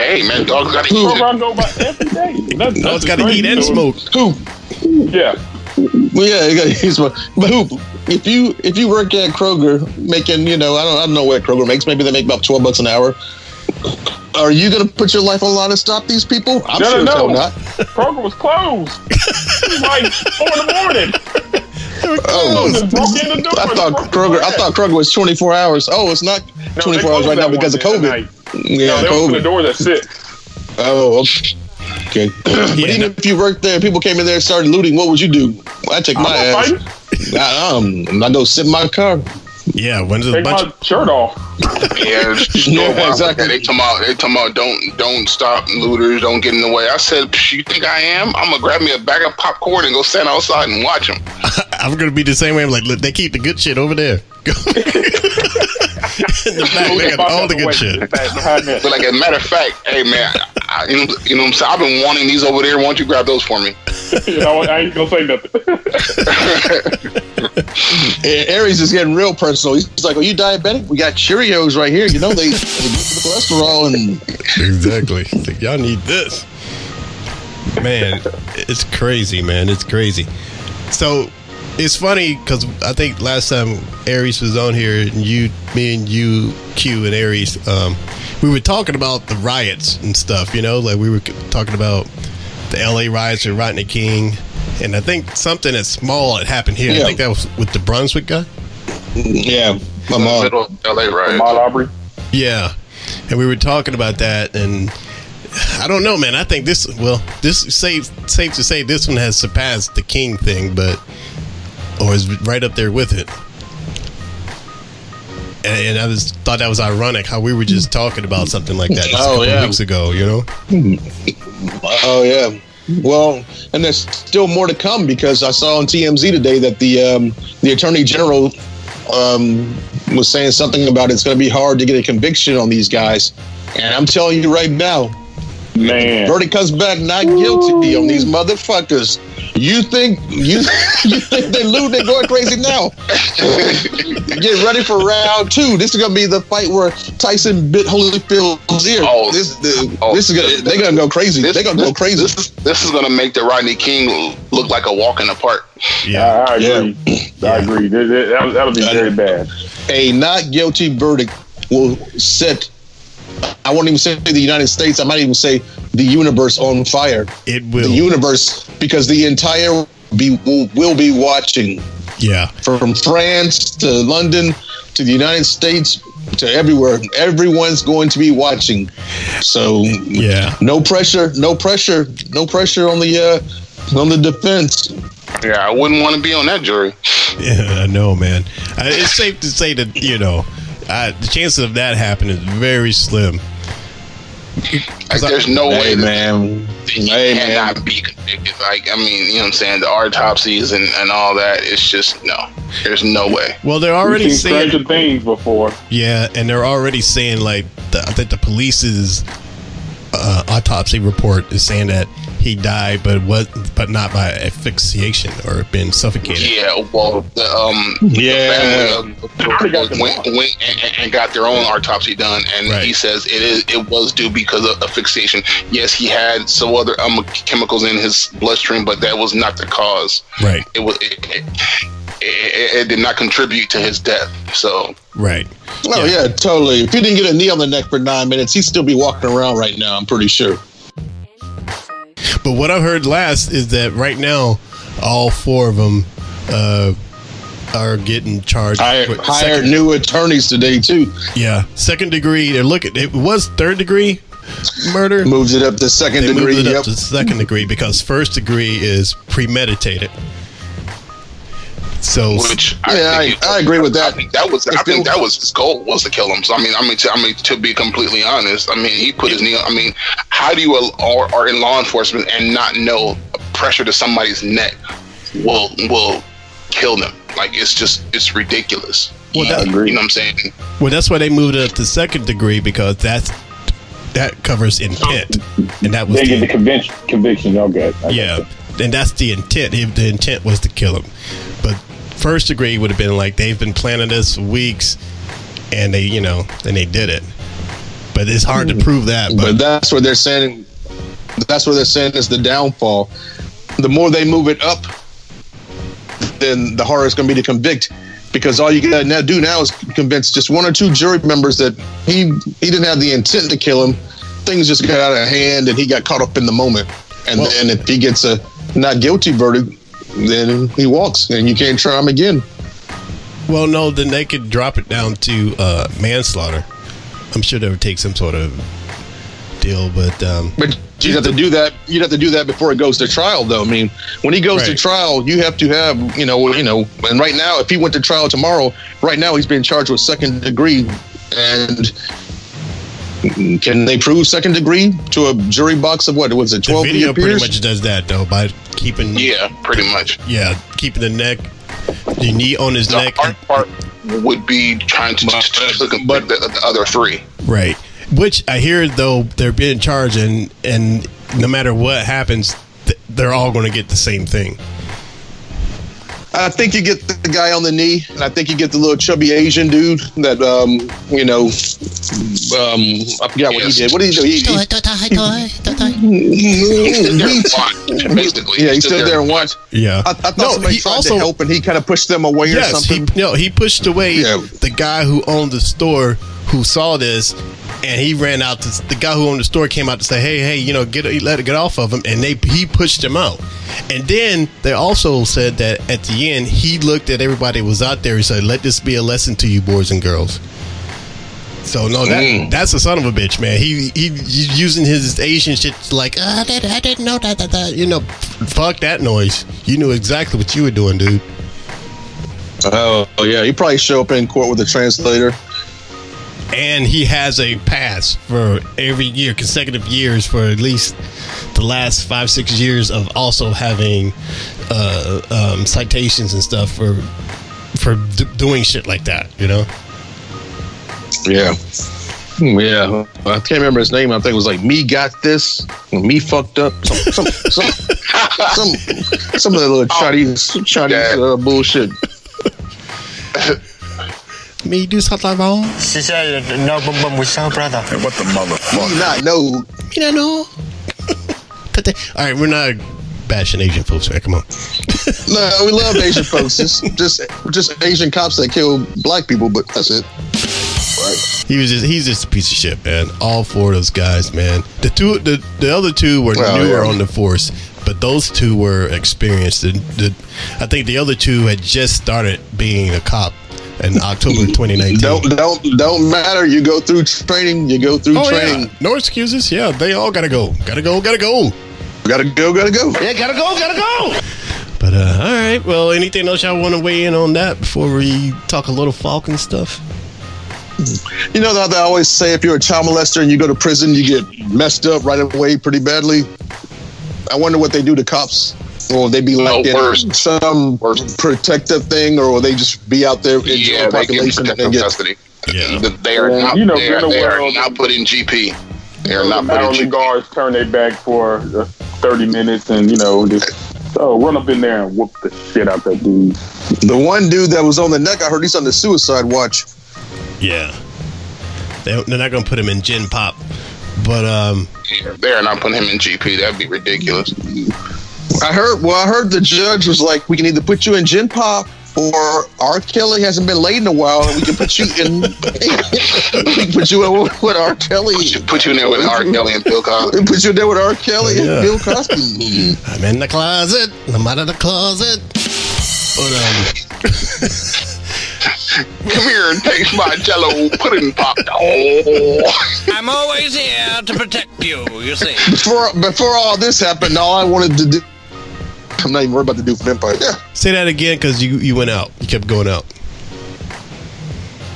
Hey man, dogs gotta eat. Kroger I go by every day. That's, Dogs that's gotta eat and smoke. Who? Yeah. Well, yeah, you got he's but who? If you if you work at Kroger making, you know, I don't I don't know what Kroger makes. Maybe they make about twelve bucks an hour. Are you gonna put your life on the line to stop these people? I'm No, sure no, as hell no. not. Kroger was closed. it like four in the morning. Oh, Just broke in the. I thought Kroger. I thought Kroger was 24 hours. Oh, it's not 24 they hours right now because of one COVID. Night. Yeah, no, they opened the COVID. doors at six. Oh, okay. but even if you worked there, people came in there and started looting. What would you do? I'd take my I'm ass. I, um, I go sit in my car. Yeah, when's the Take bunch my shirt off. Yeah, it's Yeah, yeah, exactly. They talking about they talking about don't don't stop looters, don't get in the way. I said, "Psh, you think I am? I'm gonna grab me a bag of popcorn and go stand outside and watch them. I'm gonna be the same way. I'm like, look, they keep the good shit over there. Go. In the back, they got all the good shit. But like, as a matter of fact, hey man, I, you know, you know what I'm saying? I've been wanting these over there. Why don't you grab those for me? you know, I ain't gonna say nothing. And Aries is getting real personal. He's like, "Are you diabetic? We got Cheerios right here. You know they, they good for the cholesterol and Exactly. It's like, y'all need this. Man, it's crazy, man. It's crazy. So it's funny because I think last time Aries was on here, and you, me, and you, Q, and Aries, um, we were talking about the riots and stuff. You know, like we were talking about the L.A. riots with Rodney King, and I think something that's small had happened here. I think that was with the Brunswick guy. yeah, my mom. Middle LA, right? Ahmaud Arbery. Yeah, and we were talking about that, and I don't know, man. I think this, well, this safe safe to say this one has surpassed the King thing, but or is right up there with it. And, and I was thought that was ironic how we were just talking about something like that just a Oh, couple yeah. weeks ago, you know? Oh yeah. Well, and there's still more to come because I saw on TMZ today that the um, the attorney general um, was saying something about it's going to be hard to get a conviction on these guys. And I'm telling you right now, Man. verdict comes back not guilty on these motherfuckers. You think you you think they lose? They're going crazy now. Get ready for round two. This is gonna be the fight where Tyson bit Holyfield's ear. Oh, this, the, oh, this is gonna, this- they're gonna go crazy. This, they're gonna this, go crazy. This is this is gonna make the Rodney King look like a walk in the park. Yeah. I, I agree. I agree. That, that, that'll- that'll be very bad. a not guilty verdict will set I won't even say the United States, I might even say the universe on fire. It will. The universe because the entire be will, will be watching yeah. from France to London to the United States to everywhere. Everyone's going to be watching. So Yeah. no pressure, no pressure, no pressure on the uh on the defense. Yeah, I wouldn't want to be on that jury. Yeah, I know, man. It's safe to say that you know uh, the chances of that happening is very slim. Like, there's no Hey, way that man. he Hey, man. cannot be convicted. Like, I mean, you know what I'm saying? The autopsies and, and all that. It's just no. There's no way. Well, they're We've already seen saying stranger things before. yeah, and they're already saying like the, I think the police's uh, autopsy report is saying that he died, but was but not by asphyxiation or being suffocated. Yeah, well, the, um, Yeah. the family uh, went, went and, and got their own autopsy done, and Right. he says it is it was due because of asphyxiation. Yes, he had some other um, chemicals in his bloodstream, but that was not the cause. Right, It was it, it, it, it did not contribute to his death. So right. Oh yeah. totally. If he didn't get a knee on the neck for nine minutes, he'd still be walking around right now. I'm pretty sure. But what I've heard last is that right now, all four of them uh, are getting charged. Hired, hired new attorneys today too. Yeah, second degree. They're looking. It was third degree murder. Moves it up to second They degree. moved it Yep. up to second degree because first degree is premeditated. So which Yeah, think I- I agree with that. I think that was I think it- that was his goal was to kill him. So I mean, I mean, to, I mean, to be completely honest, I mean, he put his knee. I mean, how do you are, are in law enforcement and not know pressure to somebody's neck will will kill them? Like it's just it's ridiculous. Well, you, that- you know what I'm saying? well, that's why they moved it up to second degree because that's that covers intent, and that was They get the the, conviction. Conviction. Okay. I yeah, and that's the intent. If the intent was to kill him, but first degree would have been like they've been planning this for weeks, and they you know and they did it. But it's hard to hmm. prove that. But But that's what they're saying. That's what they're saying is the downfall. The more they move it up, then the harder it's going to be to convict. Because all you got to now do now is convince just one or two jury members that he he didn't have the intent to kill him. Things just got out of hand, and he got caught up in the moment. And Well- then if he gets a not guilty verdict, then he walks, and you can't try him again. well, no, then they could drop it down to uh, manslaughter. I'm sure they would take some sort of deal, but um, But you'd have to do that. You'd have to do that before it goes to trial, though. I mean, when he goes to trial, you have to have, you know, you know. And right now, if he went to trial tomorrow, right now he's being charged with second degree, and can they prove second degree to a jury box of what was it, the twelve video pretty much does that though by keeping Yeah, pretty much. yeah keeping the neck, the knee on his The neck, hard part would be trying to, to, to convict the, the other three. right? Which I hear though they're being charged, and and no matter what happens, they're all going to get the same thing. I think you get the guy on the knee, and I think you get the little chubby Asian dude that, um, you know, um, I forgot what he did. What did he do? He, he, He stood there he- and watched, basically. yeah, he stood there and watched. Yeah, I, I thought No, somebody he tried also- to help, and he kind of pushed them away or yes, he something. no, he pushed away Yeah. the guy who owned the store who saw this, and he ran out. To, the guy who owned the store came out to say, "Hey, hey, you know, get let it get off of him," and they he pushed him out. And then they also said that at the end he looked at everybody was out there. He said, "Let this be a lesson to you, boys and girls." So no, that Mm. that's a son of a bitch, man. He he he's using his Asian shit like "Ah, I, did, I didn't know that, that that you know, fuck that noise. You knew exactly what you were doing, dude. Oh, yeah, he probably show up in court with a translator. And he has a pass for every year, consecutive years for at least the last five six years of also having uh, um, citations and stuff for for d- doing shit like that. You know, Yeah. Yeah, I can't remember his name. I think it was like me got this, me fucked up, some some some some, some of the little Chinese Chinese uh, bullshit. me do something wrong. She said, no, boom, boom, we saw brother. What the motherfucker? You not know. You don't know. All right, we're not bashing Asian folks. Right, come on. No, we love Asian folks. It's just just Asian cops that kill black people, but that's it. Right. He was just he's just a piece of shit, man. All four of those guys, man. The two the, the other two were Oh, newer yeah. on the force, but those two were experienced. The, the, I think the other two had just started being a cop in October 2019. Don't don't don't matter. You go through training. You go through oh training. yeah, no excuses. Yeah, they all gotta go. Gotta go. Gotta go. Gotta go. Gotta go. Yeah, gotta go. Gotta go. But But uh, all right. Well, anything else y'all want to weigh in on that before we talk a little Falcon stuff? You know that they always say if you're a child molester and you go to prison, you get messed up right away pretty badly. I wonder what they do to cops. Will they be like No, in worse. some protective thing, or will they just be out there in Yeah, the population and get custody. Yeah. They are not. you know, they are, the they are not put in GP. They are not Not put only in guards turn their back for uh, 30 minutes and, you know, just oh, run up in there and whoop the shit out that dude. the one dude that was on the neck. I heard he's on the suicide watch. Yeah. They, they're not going to put him in gen pop. But um, They are not putting him in GP. That'd be ridiculous. I heard. Well, I heard the judge was like, "We can either put you in gen pop." Or R. Kelly hasn't been laid in a while, and we can put you in. we can put you in with R. Kelly. Put you in there with R. Kelly and Bill Cosby. Put you in there with R. Kelly Yeah. and Bill Cosby. I'm in the closet. I'm out of the closet. But um, Come here and taste my Jello pudding pop. Oh, I'm always here to protect you, you see. before before all this happened, all I wanted to do. I'm not even worried about the dude from Empire. Yeah. say that again because you you went out. You kept going out.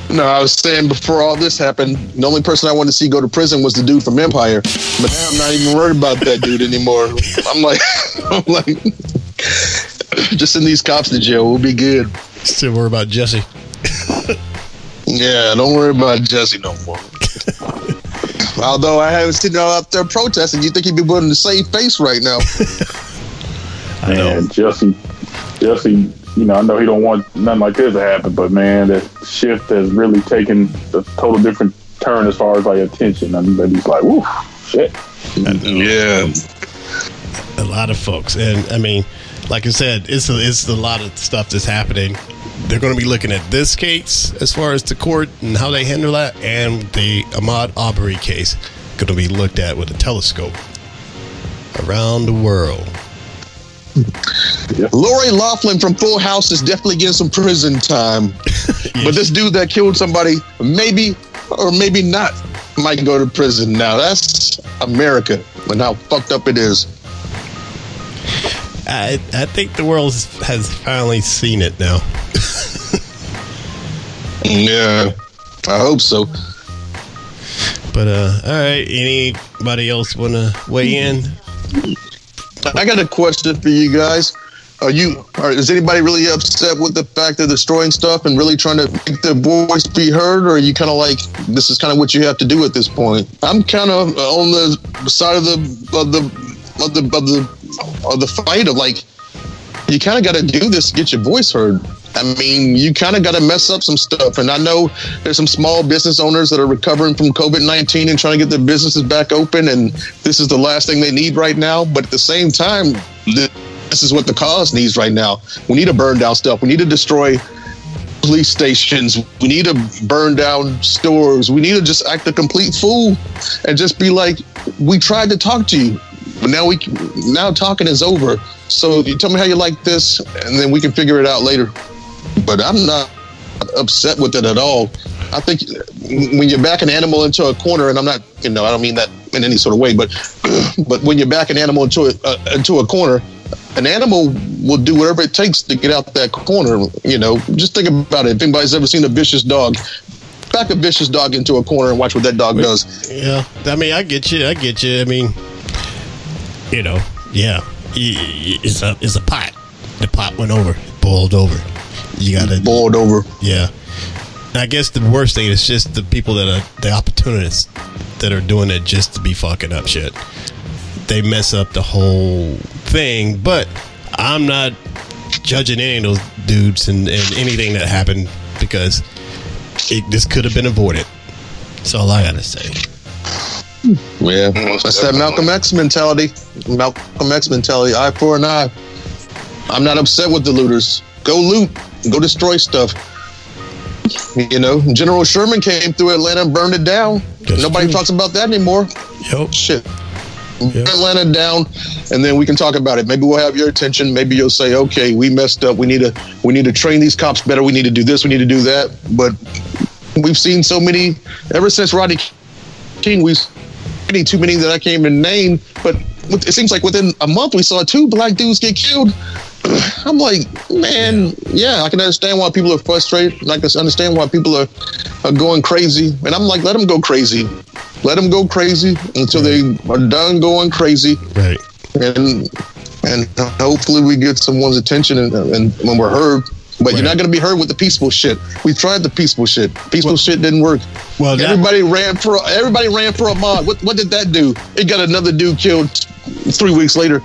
No, I was saying before all this happened, the only person I wanted to see go to prison was the dude from Empire. But now I'm not even worried about that dude anymore. I'm like, I'm like, just send these cops to jail. We'll be good. Still worry about Jesse. Yeah, don't worry about Jesse no more. Although I haven't seen him out there protesting, you think he'd be willing to save face right now? I know. And Jesse, Jesse, you know, I know he don't want nothing like this to happen, but man, that shift has really taken a total different turn as far as like attention. I mean, he's like, woo, shit. Mm-hmm. Yeah. a lot of folks, and I mean, like I said, it's a, it's a lot of stuff that's happening. They're going to be looking at this case as far as the court and how they handle that, and the Ahmaud Arbery case going to be looked at with a telescope around the world. Lori Loughlin from Full House is definitely getting some prison time. But this dude that killed somebody, maybe or maybe not, might go to prison. Now that's America and how fucked up it is. I I think the world has finally seen it now. Yeah, I hope so. But uh, all right, anybody else want to weigh in? I got a question for you guys. Are you? Are, is anybody really upset with the fact they're destroying stuff and really trying to make their voice be heard, or are you kind of like this is kind of what you have to do at this point? I'm kind of on the side of the of the of the of the of the fight of like you kind of got to do this to get your voice heard. I mean, you kind of got to mess up some stuff. And I know there's some small business owners that are recovering from COVID 19 and trying to get their businesses back open. And this is the last thing they need right now. But at the same time, this is what the cause needs right now. We need to burn down stuff. We need to destroy police stations. We need to burn down stores. We need to just act a complete fool and just be like, we tried to talk to you. But now we now talking is over. So you tell me how you like this, and then we can figure it out later. But I'm not upset with it at all. I think when you back an animal into a corner, and I'm not, you know, I don't mean that in any sort of way, but but when you back an animal into a uh, into a corner, an animal will do whatever it takes to get out that corner. You know, just think about it. If anybody's ever seen a vicious dog, back a vicious dog into a corner and watch what that dog does. Yeah, I mean, I get you. I get you. I mean, you know, yeah, it's a it's a pot. The pot went over, it boiled over. You got to boiled over. Yeah. And I guess the worst thing is just the people that are the opportunists that are doing it just to be fucking up shit. They mess up the whole thing, but I'm not judging any of those dudes and, and anything that happened because it, this could have been avoided. That's all I gotta say. Yeah, that's that Malcolm X mentality. Malcolm X mentality. Eye for an eye. I'm not upset with the looters. Go loot. Go destroy stuff. You know, General Sherman came through Atlanta and burned it down. Nobody talks about that anymore. Yep. Shit. Burn Atlanta down, and then we can talk about it. Maybe we'll have your attention. Maybe you'll say, "Okay, we messed up. We need to we need to train these cops better. We need to do this. We need to do that." But we've seen so many ever since Rodney King. We've seen too many that I can't even name. But it seems like within a month we saw two black dudes get killed. I'm like, man, yeah, I can understand why people are frustrated. and I can understand why people are, are going crazy. And I'm like, let them go crazy. Let them go crazy until they are done going crazy. Right. And and hopefully we get someone's attention and, and when we're heard. But you're not going to be heard with the peaceful shit. We tried the peaceful shit. Peaceful shit didn't work. Well, that- everybody ran for everybody ran for Ahmaud. What what did that do? It got another dude killed three weeks later.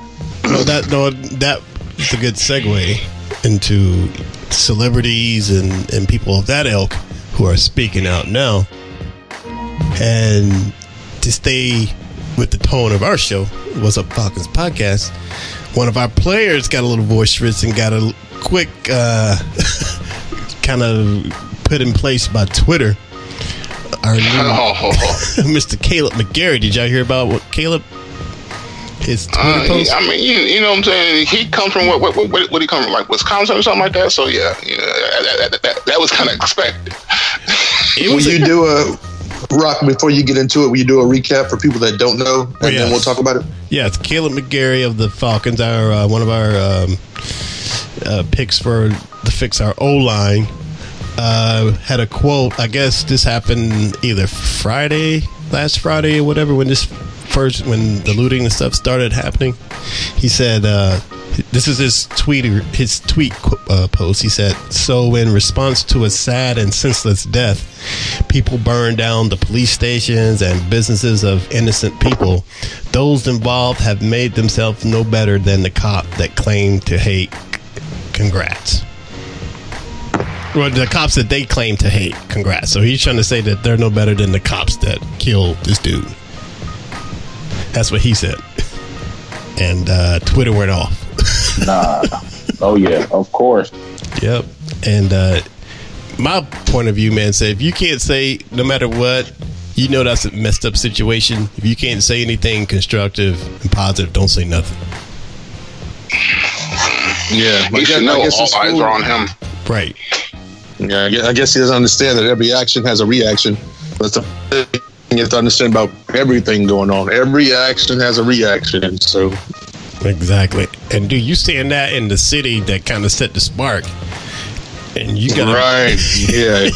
No, that no, that is a good segue into celebrities and and people of that ilk who are speaking out now. And to stay with the tone of our show, What's Up Falcons podcast, one of our players got a little boisterous and got a quick uh, kind of put in place by Twitter. Our new Mr. Kaleb McGary. Did y'all hear about what Kaleb? His Twitter Uh, post. I mean, you, you know what I'm saying? He comes from what? What? What? What, what he come from? Like Wisconsin or something like that. So yeah, you know, that, that, that, that was kind of expected. Will you do a rock before you get into it? Will you do a recap for people that don't know, and Oh, then we'll talk about it? Yeah, it's Kaleb McGary of the Falcons, our uh, one of our um, uh, picks for the fix our O line. Uh, had a quote. I guess this happened either Friday, last Friday, or whatever. When this first, when the looting and stuff started happening, he said, uh, "This is his tweet. His tweet uh, post. He said, "So in response to a sad and senseless death, people burned down the police stations and businesses of innocent people. Those involved have made themselves no better than the cop that claimed to hate. Congrats." Well, the cops that they claim to hate. Congrats. So he's trying to say that they're no better than the cops that killed this dude. That's what he said. And uh, Twitter went off. Nah. Oh yeah, of course. Yep. And uh, my point of view, man, said if you can't say no matter what, you know that's a messed up situation. If you can't say anything constructive and positive, don't say nothing. Yeah, He should know all eyes are on him. Right. Yeah, I guess- he doesn't understand that every action has a reaction. That's the thing you have to understand about everything going on. Every action has a reaction. So Exactly. And do you saying that in the city that kind of set the spark. And you got right, yeah.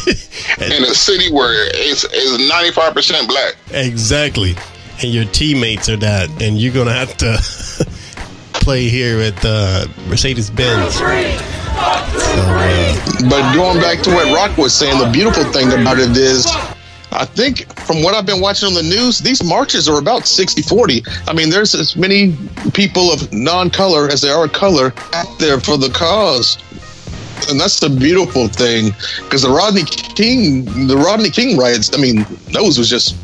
In a city where it's it's 95 percent black. Exactly. And your teammates are that, and you're gonna have to play here at uh, Mercedes Benz. So, uh, But going back to what Rock was saying, the beautiful thing about it is, I think from what I've been watching on the news, these marches are about 60 40. I mean, there's as many people of non color as there are color out there for the cause. And that's the beautiful thing because the Rodney King, the Rodney King riots, I mean, those was just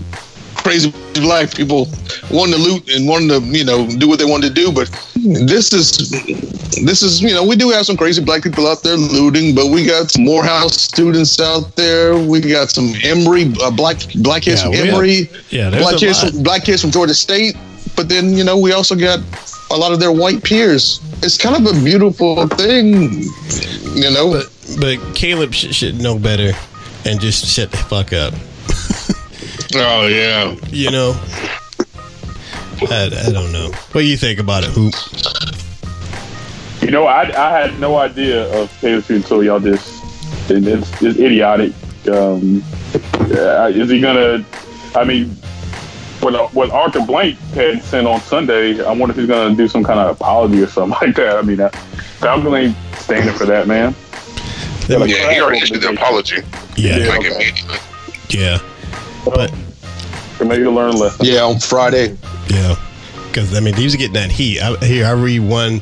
crazy black people wanting to loot and wanting to, you know, do what they wanted to do. But this is, this is, you know, we do have some crazy black people out there looting, but we got some Morehouse students out there. We got some Emory, uh, black black kids Yeah, from we have- Emory, yeah, there's black kids from black kids from Georgia State. But then, you know, we also got a lot of their white peers. It's kind of a beautiful thing, you know. but but Kaleb sh- should know better and just shut the fuck up. oh yeah, You know. I, I don't know. What do you think about it, Hoop? You know, I, I had no idea of Taylor Swift until y'all just. and It's, it's idiotic. Um, uh, is he gonna? I mean, what what Arthur Blank had sent on Sunday. I wonder if he's gonna do some kind of apology or something like that. I mean, uh, Falcon ain't standing for that, man. Yeah, he already issued the apology. Yeah. Like okay. Yeah. But So maybe to learn a lesson. Yeah, on Friday. Yeah, because I mean, these are getting that heat. I, here, I read one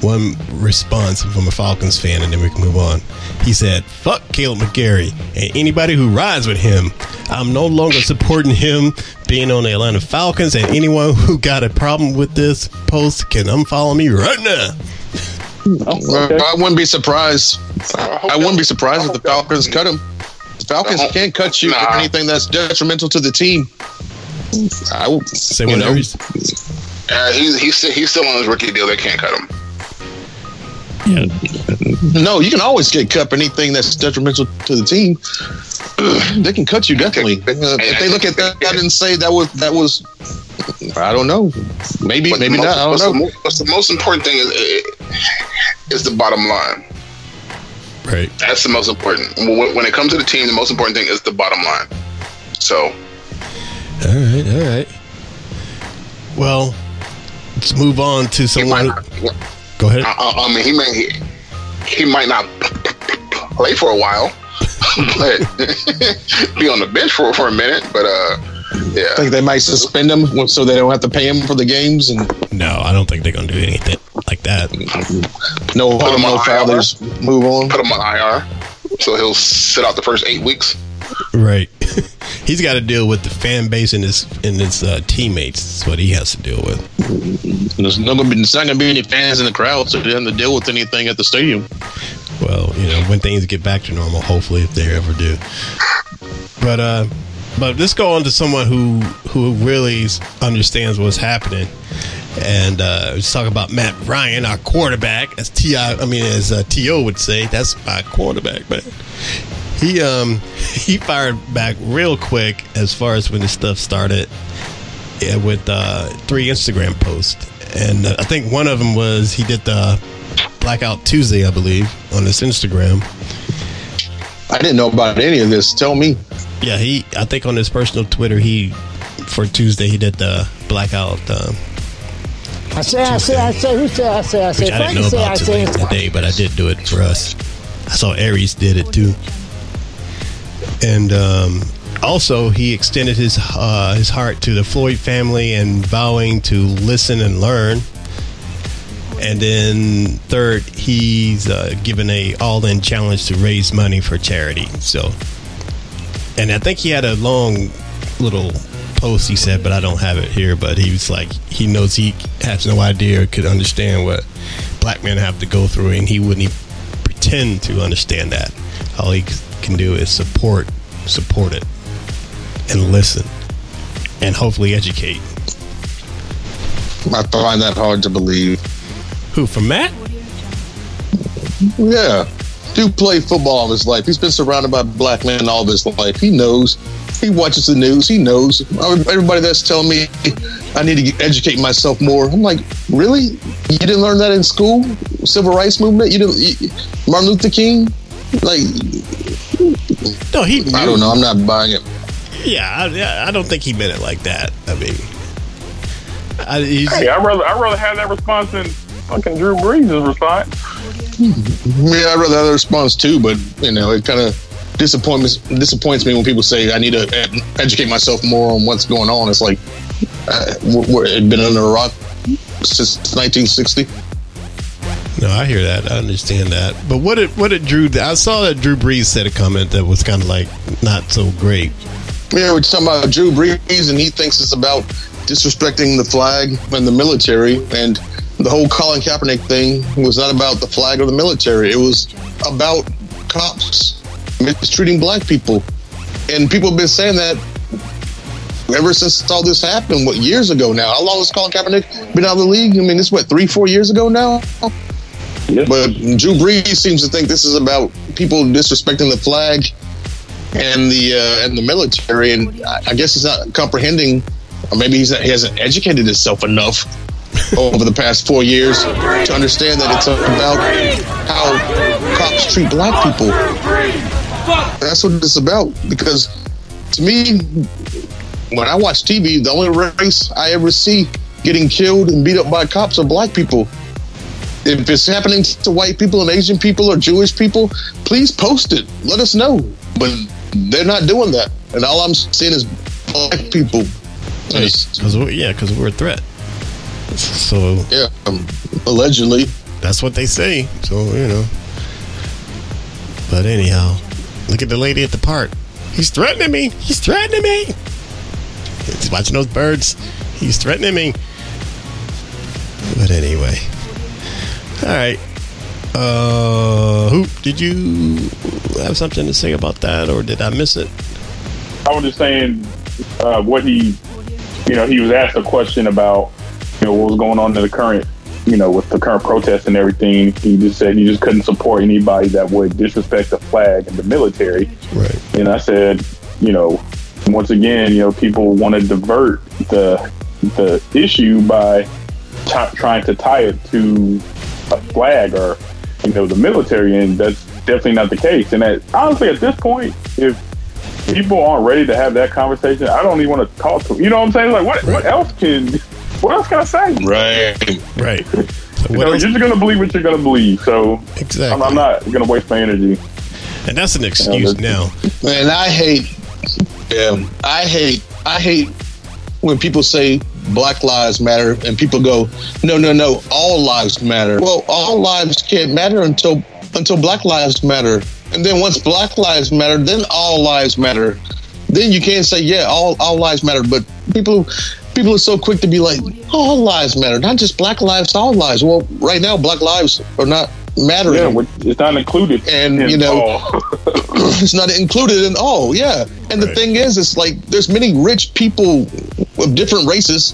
one response from a Falcons fan, and then we can move on. He said, "Fuck Kaleb McGary and anybody who rides with him. I'm no longer supporting him being on the Atlanta Falcons, and anyone who got a problem with this post can unfollow me right now." Well, I wouldn't be surprised. I wouldn't be surprised if the Falcons cut him. The Falcons can't cut you for anything that's detrimental to the team. I would Say you whatever. know, he's- Uh, he's he's still, he's still on his rookie deal. They can't cut him. Yeah. No, you can always get cut for anything that's detrimental to the team. they can cut you definitely. Uh, if they look at that and say that was that was, I don't know. Maybe But maybe most, not. I don't the know. mo- what's the most important thing is is the the bottom line. Right. That's the most important. When, when it comes to the team, the most important thing is the bottom line. So, All right, all right. Well, let's move on to someone. who- Go ahead. I, I, mean, he may he, he might not play for a while, but be on the bench for for a minute. But uh, yeah, I think they might suspend him so they don't have to pay him for the games and No, I don't think they're gonna do anything like that. no Put him no on foul. IR. move on. put him on IR, so he'll sit out the first eight weeks. Right. He's got to deal with the fan base and his and his uh, teammates. That's what he has to deal with. There's no gonna be, there's not going to be any fans in the crowd, so they have to deal with anything at the stadium. Well, you know, when things get back to normal, hopefully, if they ever do. But uh, but let's go on to someone who who really understands what's happening, and uh, let's talk about Matt Ryan, our quarterback, as T.I, I mean, as uh, To would say, that's my quarterback, man. He um he fired back real quick as far as when this stuff started yeah, with uh, three Instagram posts, and uh, I think one of them was he did the Blackout Tuesday, I believe, on his Instagram. I didn't know about any of this. Tell me. Yeah, he. I think on his personal Twitter, he for Tuesday he did the Blackout, um, I say, I say, I say, who say, I say, I say. which I didn't know say, I about say. today, today, but I did do it for us. I saw Aries did it too, and um, also he extended his uh, his heart to the Floyd family and vowing to listen and learn. And then third, he's uh, given a all-in challenge to raise money for charity. So, and I think he had a long little post he said, but I don't have it here. But he was like, he knows he has no idea or could understand what black men have to go through, and he wouldn't even pretend to understand that. All he can do is support, support it, and listen, and hopefully educate. I find that hard to believe. Who from Matt? Yeah. Dude played football all his life. He's been surrounded by black men all of his life. He knows. He watches the news. He knows. Everybody that's telling me I need to educate myself more. I'm like, really? You didn't learn that in school? Civil rights movement? You didn't? You, Martin Luther King? Like, No, he. I don't know. I'm not buying it. Yeah, I, I don't think he meant it like that. I mean, I, he's, Hey, I'd rather I'd rather have that response than fucking Drew Brees' response. Yeah, I'd rather have a response too, but you know, it kind of disappoints disappoints me when people say I need to educate myself more on what's going on. It's like uh, we're, we're it been under a rock since 1960. no, I hear that. I understand that. But what did what did Drew? I saw that Drew Brees said a comment that was kind of like not so great. Yeah, we're talking about Drew Brees, and he thinks it's about disrespecting the flag and the military. And the whole Colin Kaepernick thing was not about the flag or the military. It was about cops mistreating black people. And people have been saying that ever since all this happened, what, years ago now? How long has Colin Kaepernick been out of the league? I mean, this what, three, four years ago now? But Drew Brees seems to think this is about people disrespecting the flag and the uh, and the military, and I, I guess he's not comprehending, or maybe he's not, he hasn't educated himself enough over the past four years to understand that it's about how cops treat black people. That's what it's about. Because to me, when I watch TV, the only race I ever see getting killed and beat up by cops are black people. If it's happening to white people and Asian people or Jewish people, please post it. Let us know. But they're not doing that. And all I'm seeing is black people. Because yeah, because we're a threat. So yeah, um, allegedly. That's what they say. So you know. But anyhow, look at the lady at the park. He's threatening me. He's threatening me. He's watching those birds. He's threatening me. But anyway. All right. Uh, Hoop, did you have something to say about that, or did I miss it? I was just saying uh, what he, you know, he was asked a question about, you know, what was going on in the current, you know, with the current protests and everything. He just said he just couldn't support anybody that would disrespect the flag and the military. Right. And I said, you know, once again, you know, people want to divert the the issue by t- trying to tie it to a flag or you know, the military, and that's definitely not the case. And that, honestly, at this point, if people aren't ready to have that conversation, I don't even want to talk to them. You know what I'm saying? Like, what what else can what else can I say? Right, right. You know, you're just gonna believe what you're gonna believe. So exactly, I'm, I'm not gonna waste my energy. And that's an excuse now. Man, I hate. Yeah, I hate. I hate when people say Black Lives Matter and people go, no, no, no, all lives matter. Well, all lives can't matter until until Black Lives Matter, and then once Black Lives Matter, then all lives matter. Then you can't say, yeah, all all lives matter. But people people are so quick to be like, all lives matter, not just Black lives, all lives. Well, right now, Black lives are not mattering. Yeah, it's not included, and you know, it's not included in all. Yeah, and the thing is, it's like there's many rich people of different races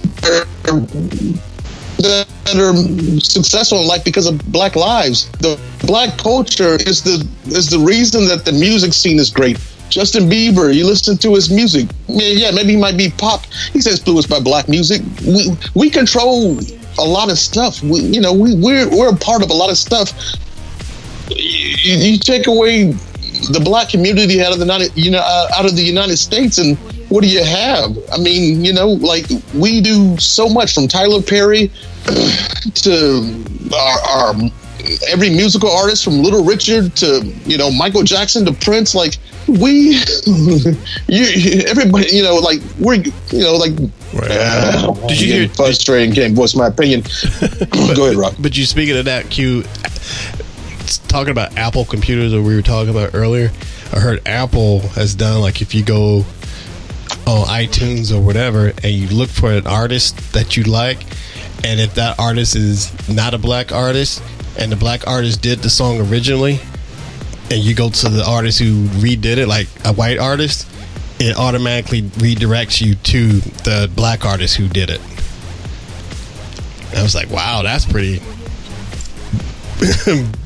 that are successful in life because of Black lives. The Black culture is the is the reason that the music scene is great. Justin Bieber, you listen to his music. Yeah, maybe he might be pop. He's influenced by black music. We we control a lot of stuff. We, you know, we we're we're a part of a lot of stuff. You, you take away the black community out of the United, you know uh, out of the United States, and what do you have? I mean, you know, like we do so much from Tyler Perry to our, our every musical artist from Little Richard to you know Michael Jackson to Prince. Like we, you, everybody, you know, like we're, you know, like. Uh, Did you hear? Frustrating. Can't voice my opinion. Go ahead, Rock. But you speaking of that, Q, talking about Apple computers, that we were talking about earlier. I heard Apple has done like if you go on iTunes or whatever, and you look for an artist that you like, and if that artist is not a black artist, and the black artist did the song originally, and you go to the artist who redid it, like a white artist, it automatically redirects you to the black artist who did it. I was like, wow, that's pretty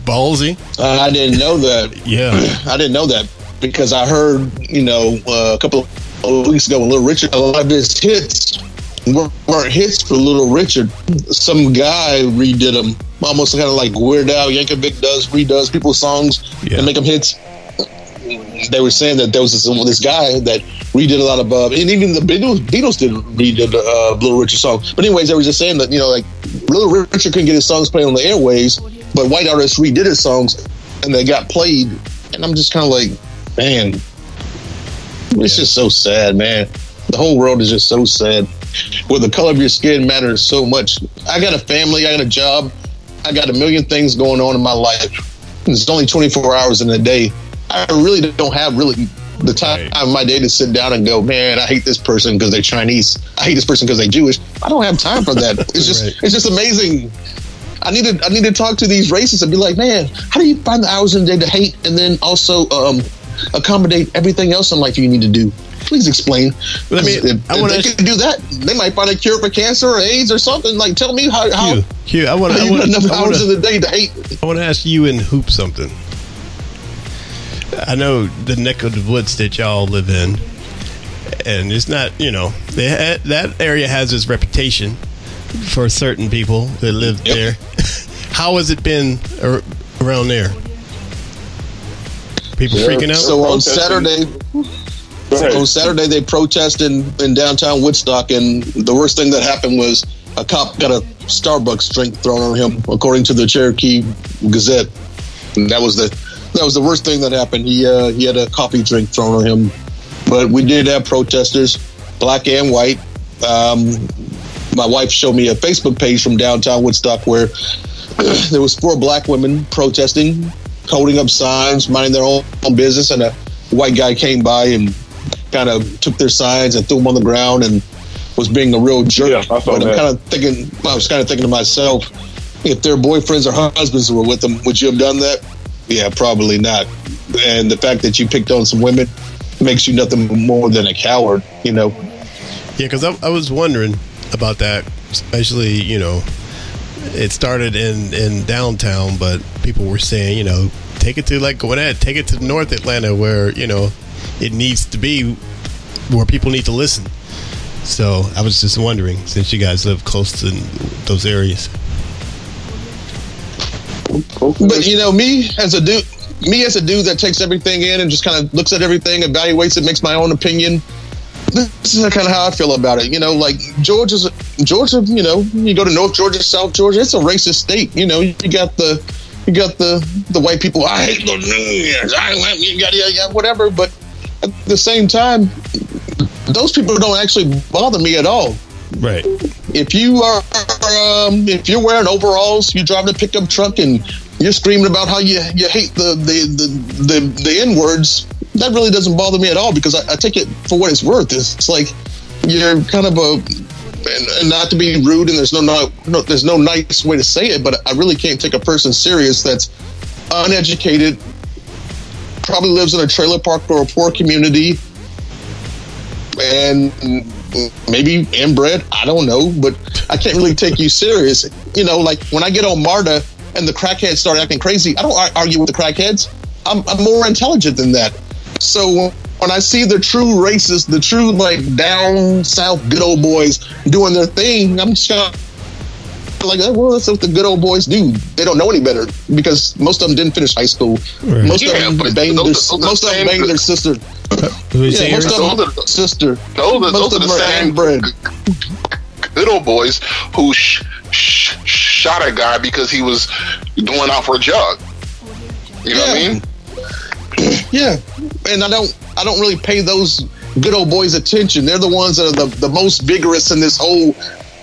ballsy. Uh, I didn't know that. Yeah, I didn't know that because I heard, you know, uh, a couple of weeks ago when Little Richard, a lot of his hits weren't hits for Little Richard. Some guy redid them, almost kind of like Weird Al Yankovic does, redoes people's songs yeah. and make them hits. They were saying that there was this, this guy that redid a lot of, uh, and even the Beatles, Beatles did redid uh, Little Richard song. But anyways, they were just saying that you know, like Little Richard couldn't get his songs played on the airways, but white artists redid his songs and they got played. And I'm just kind of like, man, it's yeah. just so sad, man. The whole world is just so sad where the color of your skin matters so much. I got a family, I got a job, I got a million things going on in my life. It's only 24 hours in a day. I really don't have really the time right. of my day to sit down and go, man, I hate this person because they're Chinese. I hate this person because they're Jewish. I don't have time for that. It's just right. it's just amazing. I need to I need to talk to these racists and be like, man, how do you find the hours in the day to hate and then also um, accommodate everything else in life you need to do? Please explain. I mean, if, I if they can do that, they might find a cure for cancer or AIDS or something. Like, tell me how. how Hugh, Hugh I want to. enough I hours wanna, in the day to hate. I want to ask you and Hoop something. I know the neck of the woods that y'all live in, and it's not. You know, they that area has its reputation for certain people that live yep. there. how has it been around there? People yeah. freaking out. So on Saturday, on Saturday, they protested in, in downtown Woodstock, and the worst thing that happened was a cop got a Starbucks drink thrown on him, according to the Cherokee Gazette. And that was the that was the worst thing that happened. He uh, he had a coffee drink thrown on him, but we did have protesters, black and white. Um, my wife showed me a Facebook page from downtown Woodstock where there was four black women protesting, holding up signs, minding their own business, and a white guy came by and kind of took their signs and threw them on the ground and was being a real jerk. Yeah, but I'm kind of thinking, I was kind of thinking to myself, if their boyfriends or husbands were with them, would you have done that? Yeah, probably not. And the fact that you picked on some women makes you nothing more than a coward, you know? Yeah, because I, I was wondering about that, especially, you know, it started in, in downtown, but people were saying, you know, take it to like Gwinnett, take it to North Atlanta where, you know, it needs to be where people need to listen. So I was just wondering, since you guys live close to those areas. But you know, me as a dude, me as a dude that takes everything in and just kind of looks at everything, evaluates it, makes my own opinion. This is kind of how I feel about it. You know, like Georgia's Georgia. You know, you go to North Georgia, South Georgia. It's a racist state. You know, you got the you got the the white people. I hate the Unions. I want you whatever. But at the same time, those people don't actually bother me at all. Right. If you are, um, if you're wearing overalls, you're driving a pickup truck, and you're screaming about how you you hate the the the the, the n words, that really doesn't bother me at all because I, I take it for what it's worth. It's, it's like you're kind of a and, and not to be rude, and there's no, no no there's no nice way to say it, but I really can't take a person serious that's uneducated, probably lives in a trailer park or a poor community, and maybe inbred. I don't know, but I can't really take you serious. You know, like when I get on MARTA and the crackheads start acting crazy, I don't argue with the crackheads. I'm, I'm more intelligent than that. So when I see the true racists, the true like down south good old boys doing their thing, I'm just of like, oh, well, that's what the good old boys do. They don't know any better because most of them didn't finish high school. Right. Most Yeah, of them but banged those- their, those most of them banged their sister. Yeah, Yeah, most of them Those are the- sister. Those are, Most those of the them are same inbred. good old boys who sh- sh- shot a guy because he was going out for a jog. You know what I mean? Yeah, and I don't I don't really pay those good old boys attention. They're the ones that are the, the most vigorous in this whole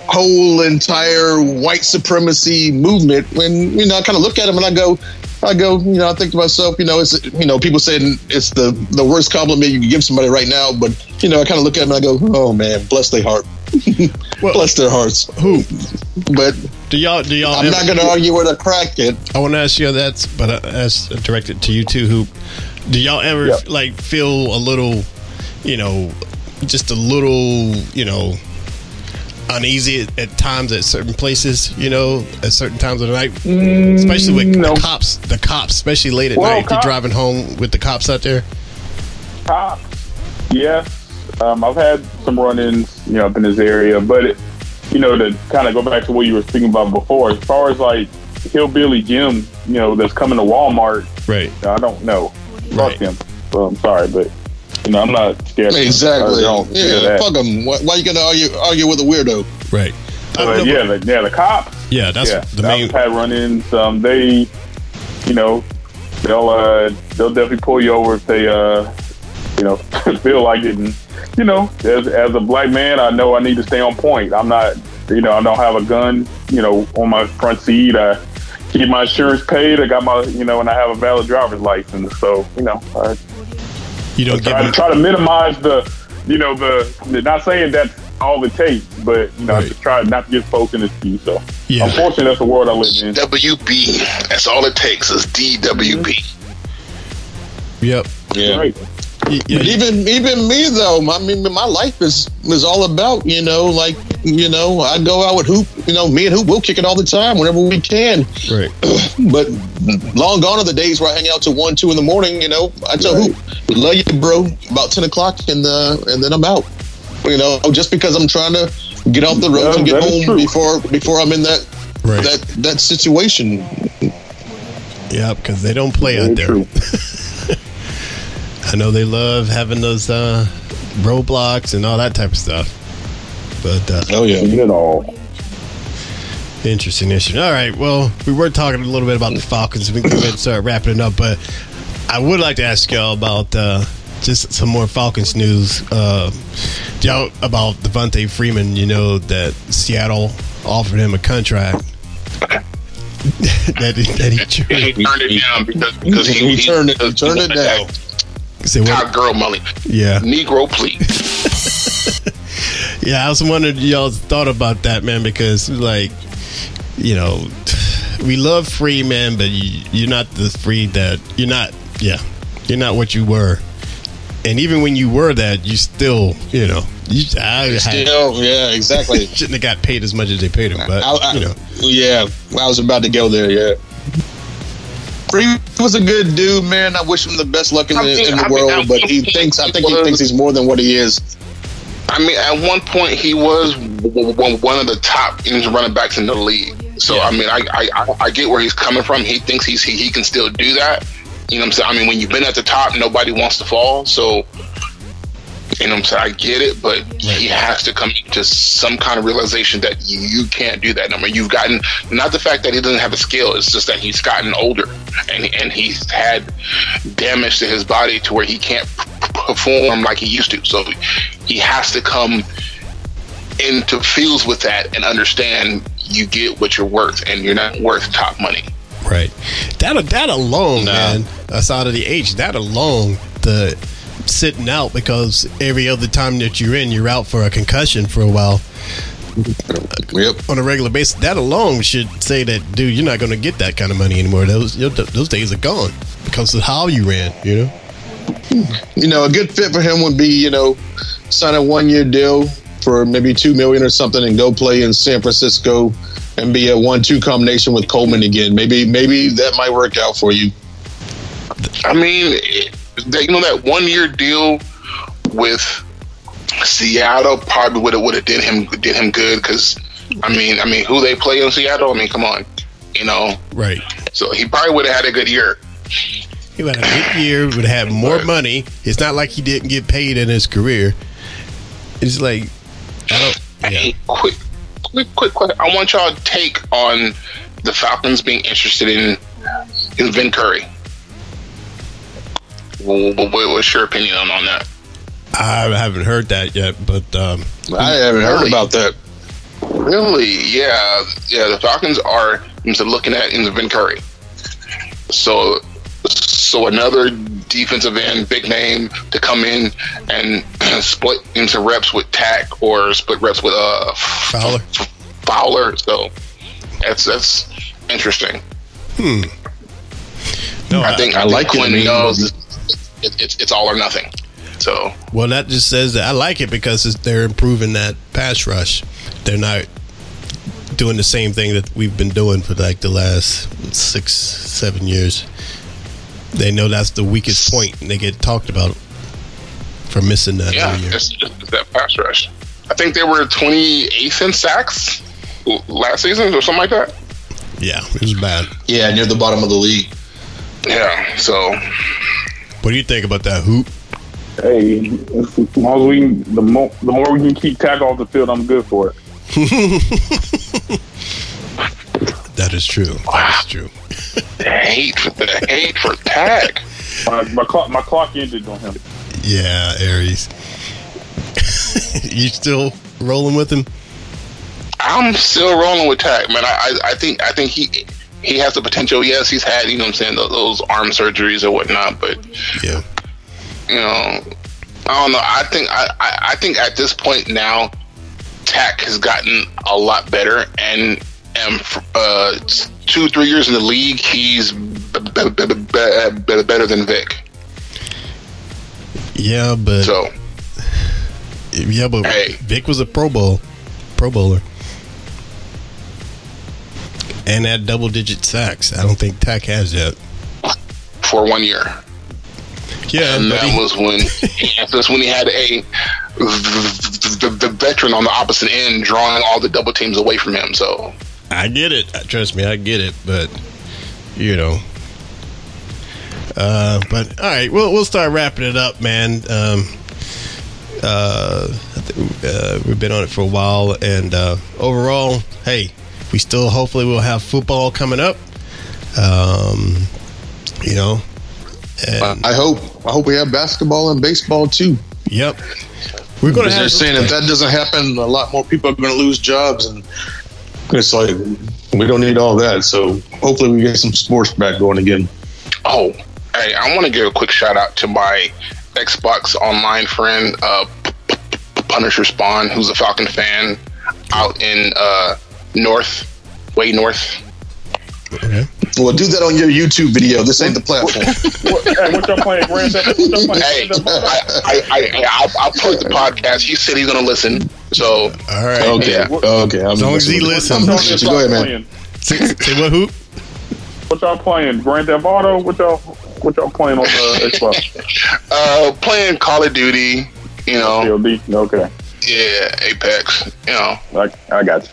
whole entire white supremacy movement. When you know, I kind of look at them and I go, I go, you know, I think to myself, you know, it's you know, people saying it's the the worst compliment you can give somebody right now, but you know, I kind of look at them and I go, oh man, bless their heart, bless their hearts. Who? But Do y'all? Do y'all? I'm ever- not going to argue with a crackhead. I want to ask you that, but as directed to you too. Who do y'all ever Yeah. like feel a little, you know, just a little, you know, uneasy at, at times at certain places, you know, at certain times of the night, especially with no. the cops. The cops, especially late at Well, night, if you're driving home with the cops out there. Cops, yes. Um, I've had some run-ins, you know, up in this area, but it, you know, to kind of go back to what you were speaking about before, as far as like hillbilly Jim, you know, that's coming to Walmart, Right. I don't know. Fuck Right. him. So I'm sorry, but you know, I'm not scared. Exactly. I Yeah, fuck them. Why, why you going to argue argue with a weirdo? Right. I But yeah, the, yeah, the cops. yeah, that's yeah, the main. I've had run-ins. Um, they, you know, they'll uh, they'll definitely pull you over if they, uh, you know, feel like it. And you know, as as a black man, I know I need to stay on point. I'm not, you know, I don't have a gun, you know, on my front seat. I keep my insurance paid. I got my, you know, and I have a valid driver's license. So, you know, I You don't give try, them. try to minimize the, you know, the. Not saying that's all it takes, but you know, I Right. just try not to get folks in the queue. So, Yeah. unfortunately, that's the world I live in. WB. That's all it takes is DWB. Yep. Yeah. Right. Y- yeah, But even even me though, I mean, my life is is all about you know, like you know, I go out with Hoop. You know, me and Hoop we'll kick it all the time whenever we can. Right. But long gone are the days where I hang out till one, two in the morning. You know, I tell Hoop, love you, bro. About ten o'clock, and uh, and then I'm out. You know, just because I'm trying to get off the road Yeah, and get home true. before before I'm in that Right. that that situation. Yeah, because they don't play out there. Very true. I know they love having those uh, roadblocks and all that type of stuff. But uh, Oh yeah. You know, interesting issue. All right, well, we were talking a little bit about the Falcons. We can go ahead and start wrapping it up, but I would like to ask y'all about uh, just some more Falcons news. Uh, y'all about Devonta Freeman. You know that Seattle offered him a contract. that he, that he He turned it down because, because he, He turned it- he turned it down. Say what? Top girl money. Yeah. Negro, please. Yeah, I was wondering y'all thought about that, man, because like, you know, we love free, man, but you, you're not the free that you're not. Yeah, you're not what you were, and even when you were that, you still, you know, you I Still, yeah, exactly. shouldn't have got paid as much as they paid him, but I, I, you know, yeah, I was about to go there. Yeah, Free was a good dude, man. I wish him the best luck in the, in the I mean, world, but he thinks. I think he thinks he's more than what he is. I mean, at one point, he was one of the top running backs in the league. So I mean, I, I I- I get where he's coming from. He thinks he's he, he can still do that. You know what I'm saying? I mean, when you've been at the top, nobody wants to fall. So you know what I'm saying? I get it, but he has to come to some kind of realization that you, you can't do that no more. You've gotten not the fact that he doesn't have a skill, it's just that he's gotten older and and he's had damage to his body to where he can't perform like he used to. So he has to come into fields with that and understand you get what you're worth and you're not worth top money. Right. That that alone, man. Aside of the age, that alone, the sitting out because every other time that you're in, you're out for a concussion for a while. Yep. On a regular basis, that alone should say that, dude, you're not going to get that kind of money anymore. Those those days are gone because of how you ran. You know. You know, a good fit for him would be, you know, sign a one year deal for maybe two million or something and go play in San Francisco and be a one two combination with Coleman again. Maybe maybe that might work out for you. I mean, it- that, you know that one year deal with Seattle probably would have would have did him did him good because I mean I mean who they play in Seattle I mean come on you know Right. so he probably would have had a good year He would have a good year, would have more money. It's not like he didn't get paid in his career. It's like I don't. Hey, quick, quick, quick, quick. I want y'all to take on the Falcons being interested in in Vin Curry. Wh- wh- wh- What's your opinion on, that? I haven't heard that yet, but um, I haven't heard Really? about that. Really? Yeah, yeah. The Falcons are looking at into Vin Curry. So, so another defensive end, big name, to come in and split into reps with Takk or split reps with uh Fowler. Fowler. So that's that's interesting. Hmm. No, I think I I, like. I Quinn knows it, it, it's it's all or nothing. So Well, that just says that I like it because it's, they're improving that pass rush. They're not doing the same thing that we've been doing for like the last six, seven years. They know that's the weakest point, and they get talked about for missing that yeah, every year. it's, it's that pass rush. I think they were 28th in sacks last season or something like that. Yeah, it was bad. Yeah, near the bottom of the league. Yeah. So What do you think about that hoop? Hey, as long as we can, the more the more we can keep Takk off the field, I'm good for it. That is true. That is true. hate for the hate for Takk. My, my clock my clock ended on him. Yeah, Aries. you still rolling with him? I'm still rolling with Takk, man. I, I I think I think he he has the potential. Yes, he's had you know what I'm saying those, those arm surgeries or whatnot, but Yeah. you know, I don't know. I think I, I, I think at this point now, Takk has gotten a lot better, and and uh, two three years in the league, he's b- b- b- better than Vic. Yeah, but So yeah, but Hey. Vic was a Pro Bowl, Pro Bowler, and had double digit sacks. I don't think Takk has yet. for one year, Yeah, and that was when that's when he had a the, the veteran on the opposite end drawing all the double teams away from him. So I get it. Trust me, I get it. But you know, uh, but all right, we'll we'll start wrapping it up, man. Um, uh, uh, we've been on it for a while, and uh, overall, hey, we still hopefully we'll have football coming up. Um, you know, and I hope I hope we have basketball and baseball too. yep, we're going to Because they're have saying if that doesn't happen, a lot more people are going to lose jobs, and it's like we don't need all that. So hopefully, we get some sports back going again. Oh, hey, I want to give a quick shout out to my Xbox Online friend, uh, P- P- P- Punisher Spawn, who's a Falcon fan out in uh, North, way north. Okay. Well, do that on your YouTube video. This ain't the platform. What, hey, what y'all playing? Grand Theft? What y'all playing? Hey, Grand Theft Auto? I, I, I, I, I'll plug the podcast. He said he's going to listen. So, all right. Okay, Yeah. okay. I'm As long as he listening. listens. I'm What y'all listening. Go ahead, man. Say, say what hoop? What y'all playing? Grand Theft Auto? What y'all what y'all playing on the Xbox? uh, playing Call of Duty, you know, COD? Okay, yeah, Apex, you know. I, I got you.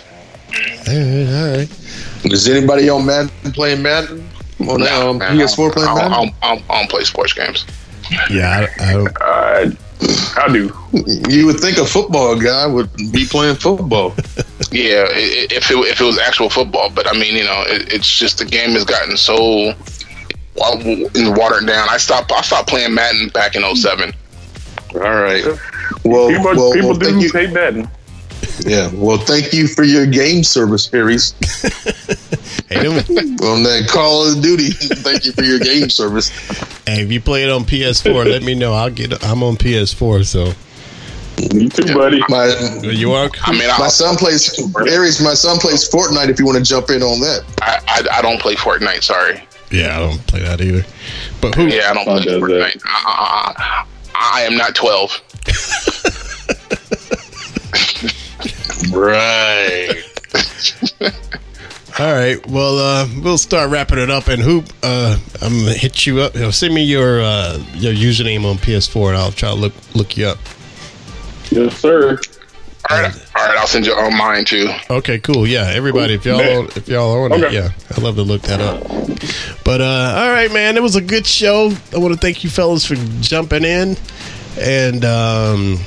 All right, all right. Is anybody on Madden playing Madden? On No, um, man, PS4 I playing don't, I Madden? don't, I don't, I don't play sports games. Yeah, I, I don't. Uh, I do. You would think a football guy would be playing football. Yeah, i- i- if it, if it was actual football, but I mean, you know, it, it's just the game has gotten so wa- watered down. I stopped I stopped playing Madden back in 07. All right. Well, People, well, people well, thank do you. pay Madden. Yeah. Well, thank you for your game service, Aries. Hey, them- on that Call of Duty. thank you for your game service. hey, if you play it on PS4, let me know. I'll get. I'm on PS4, so Me too, buddy. My you are. I mean, my I, son plays Aries. My son plays Fortnite. If you want to jump in on that, I, I, I don't play Fortnite. Sorry. Yeah, I don't play that either. But who? Yeah, I don't play Fortnite. I, I, I am not 12. Right? All right. Well, uh, we'll start wrapping it up. And hoop, uh, I'm gonna hit you up. You know, send me your uh, your username on PS4, and I'll try to look look you up. Yes, sir. All right, all right. I'll send you on mine too. Okay, cool. Yeah, everybody, if y'all Man. if y'all are on it, yeah, I'd love to look that up. But uh, all right, man, it was a good show. I want to thank you fellas for jumping in, and um,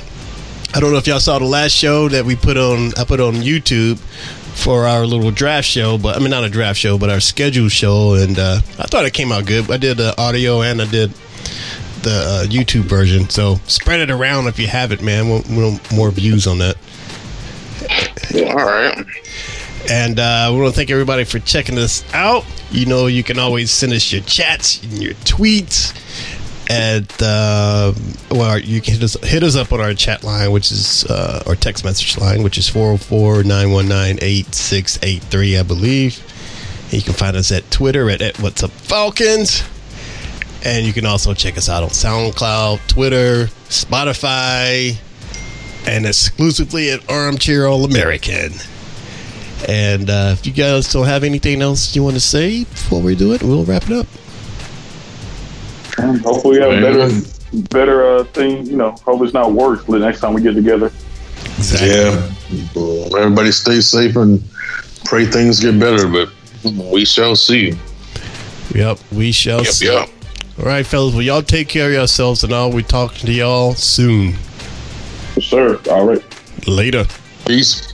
I don't know if y'all saw the last show that we put on. I put on YouTube for our little draft show, but I mean not a draft show, but our scheduled show, and uh, I thought it came out good. I did the audio and I did the uh, YouTube version, so spread it around if you have it, man. We we want more views on that. All right. And uh, we want to thank everybody for checking us out. You know, you can always send us your chats and your tweets. At uh, well, you can us, hit us up on our chat line, which is uh, our text message line, which is 404 919 8683, I believe. And you can find us at Twitter at, at What's Up Falcons. And you can also check us out on SoundCloud, Twitter, Spotify, and exclusively at Armchair All American. And uh, if you guys don't have anything else you want to say before we do it, we'll wrap it up. Hopefully, we have a better, better uh, thing. You know, hope it's not worse the next time we get together. Yeah. Everybody stay safe and pray things get better, but we shall see. Yep, we shall Yep, see. yep. All right, fellas. Well, y'all take care of yourselves, and I'll be talking to y'all soon. Yes, sir. All right. Later. Peace.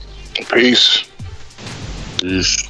Peace. Peace.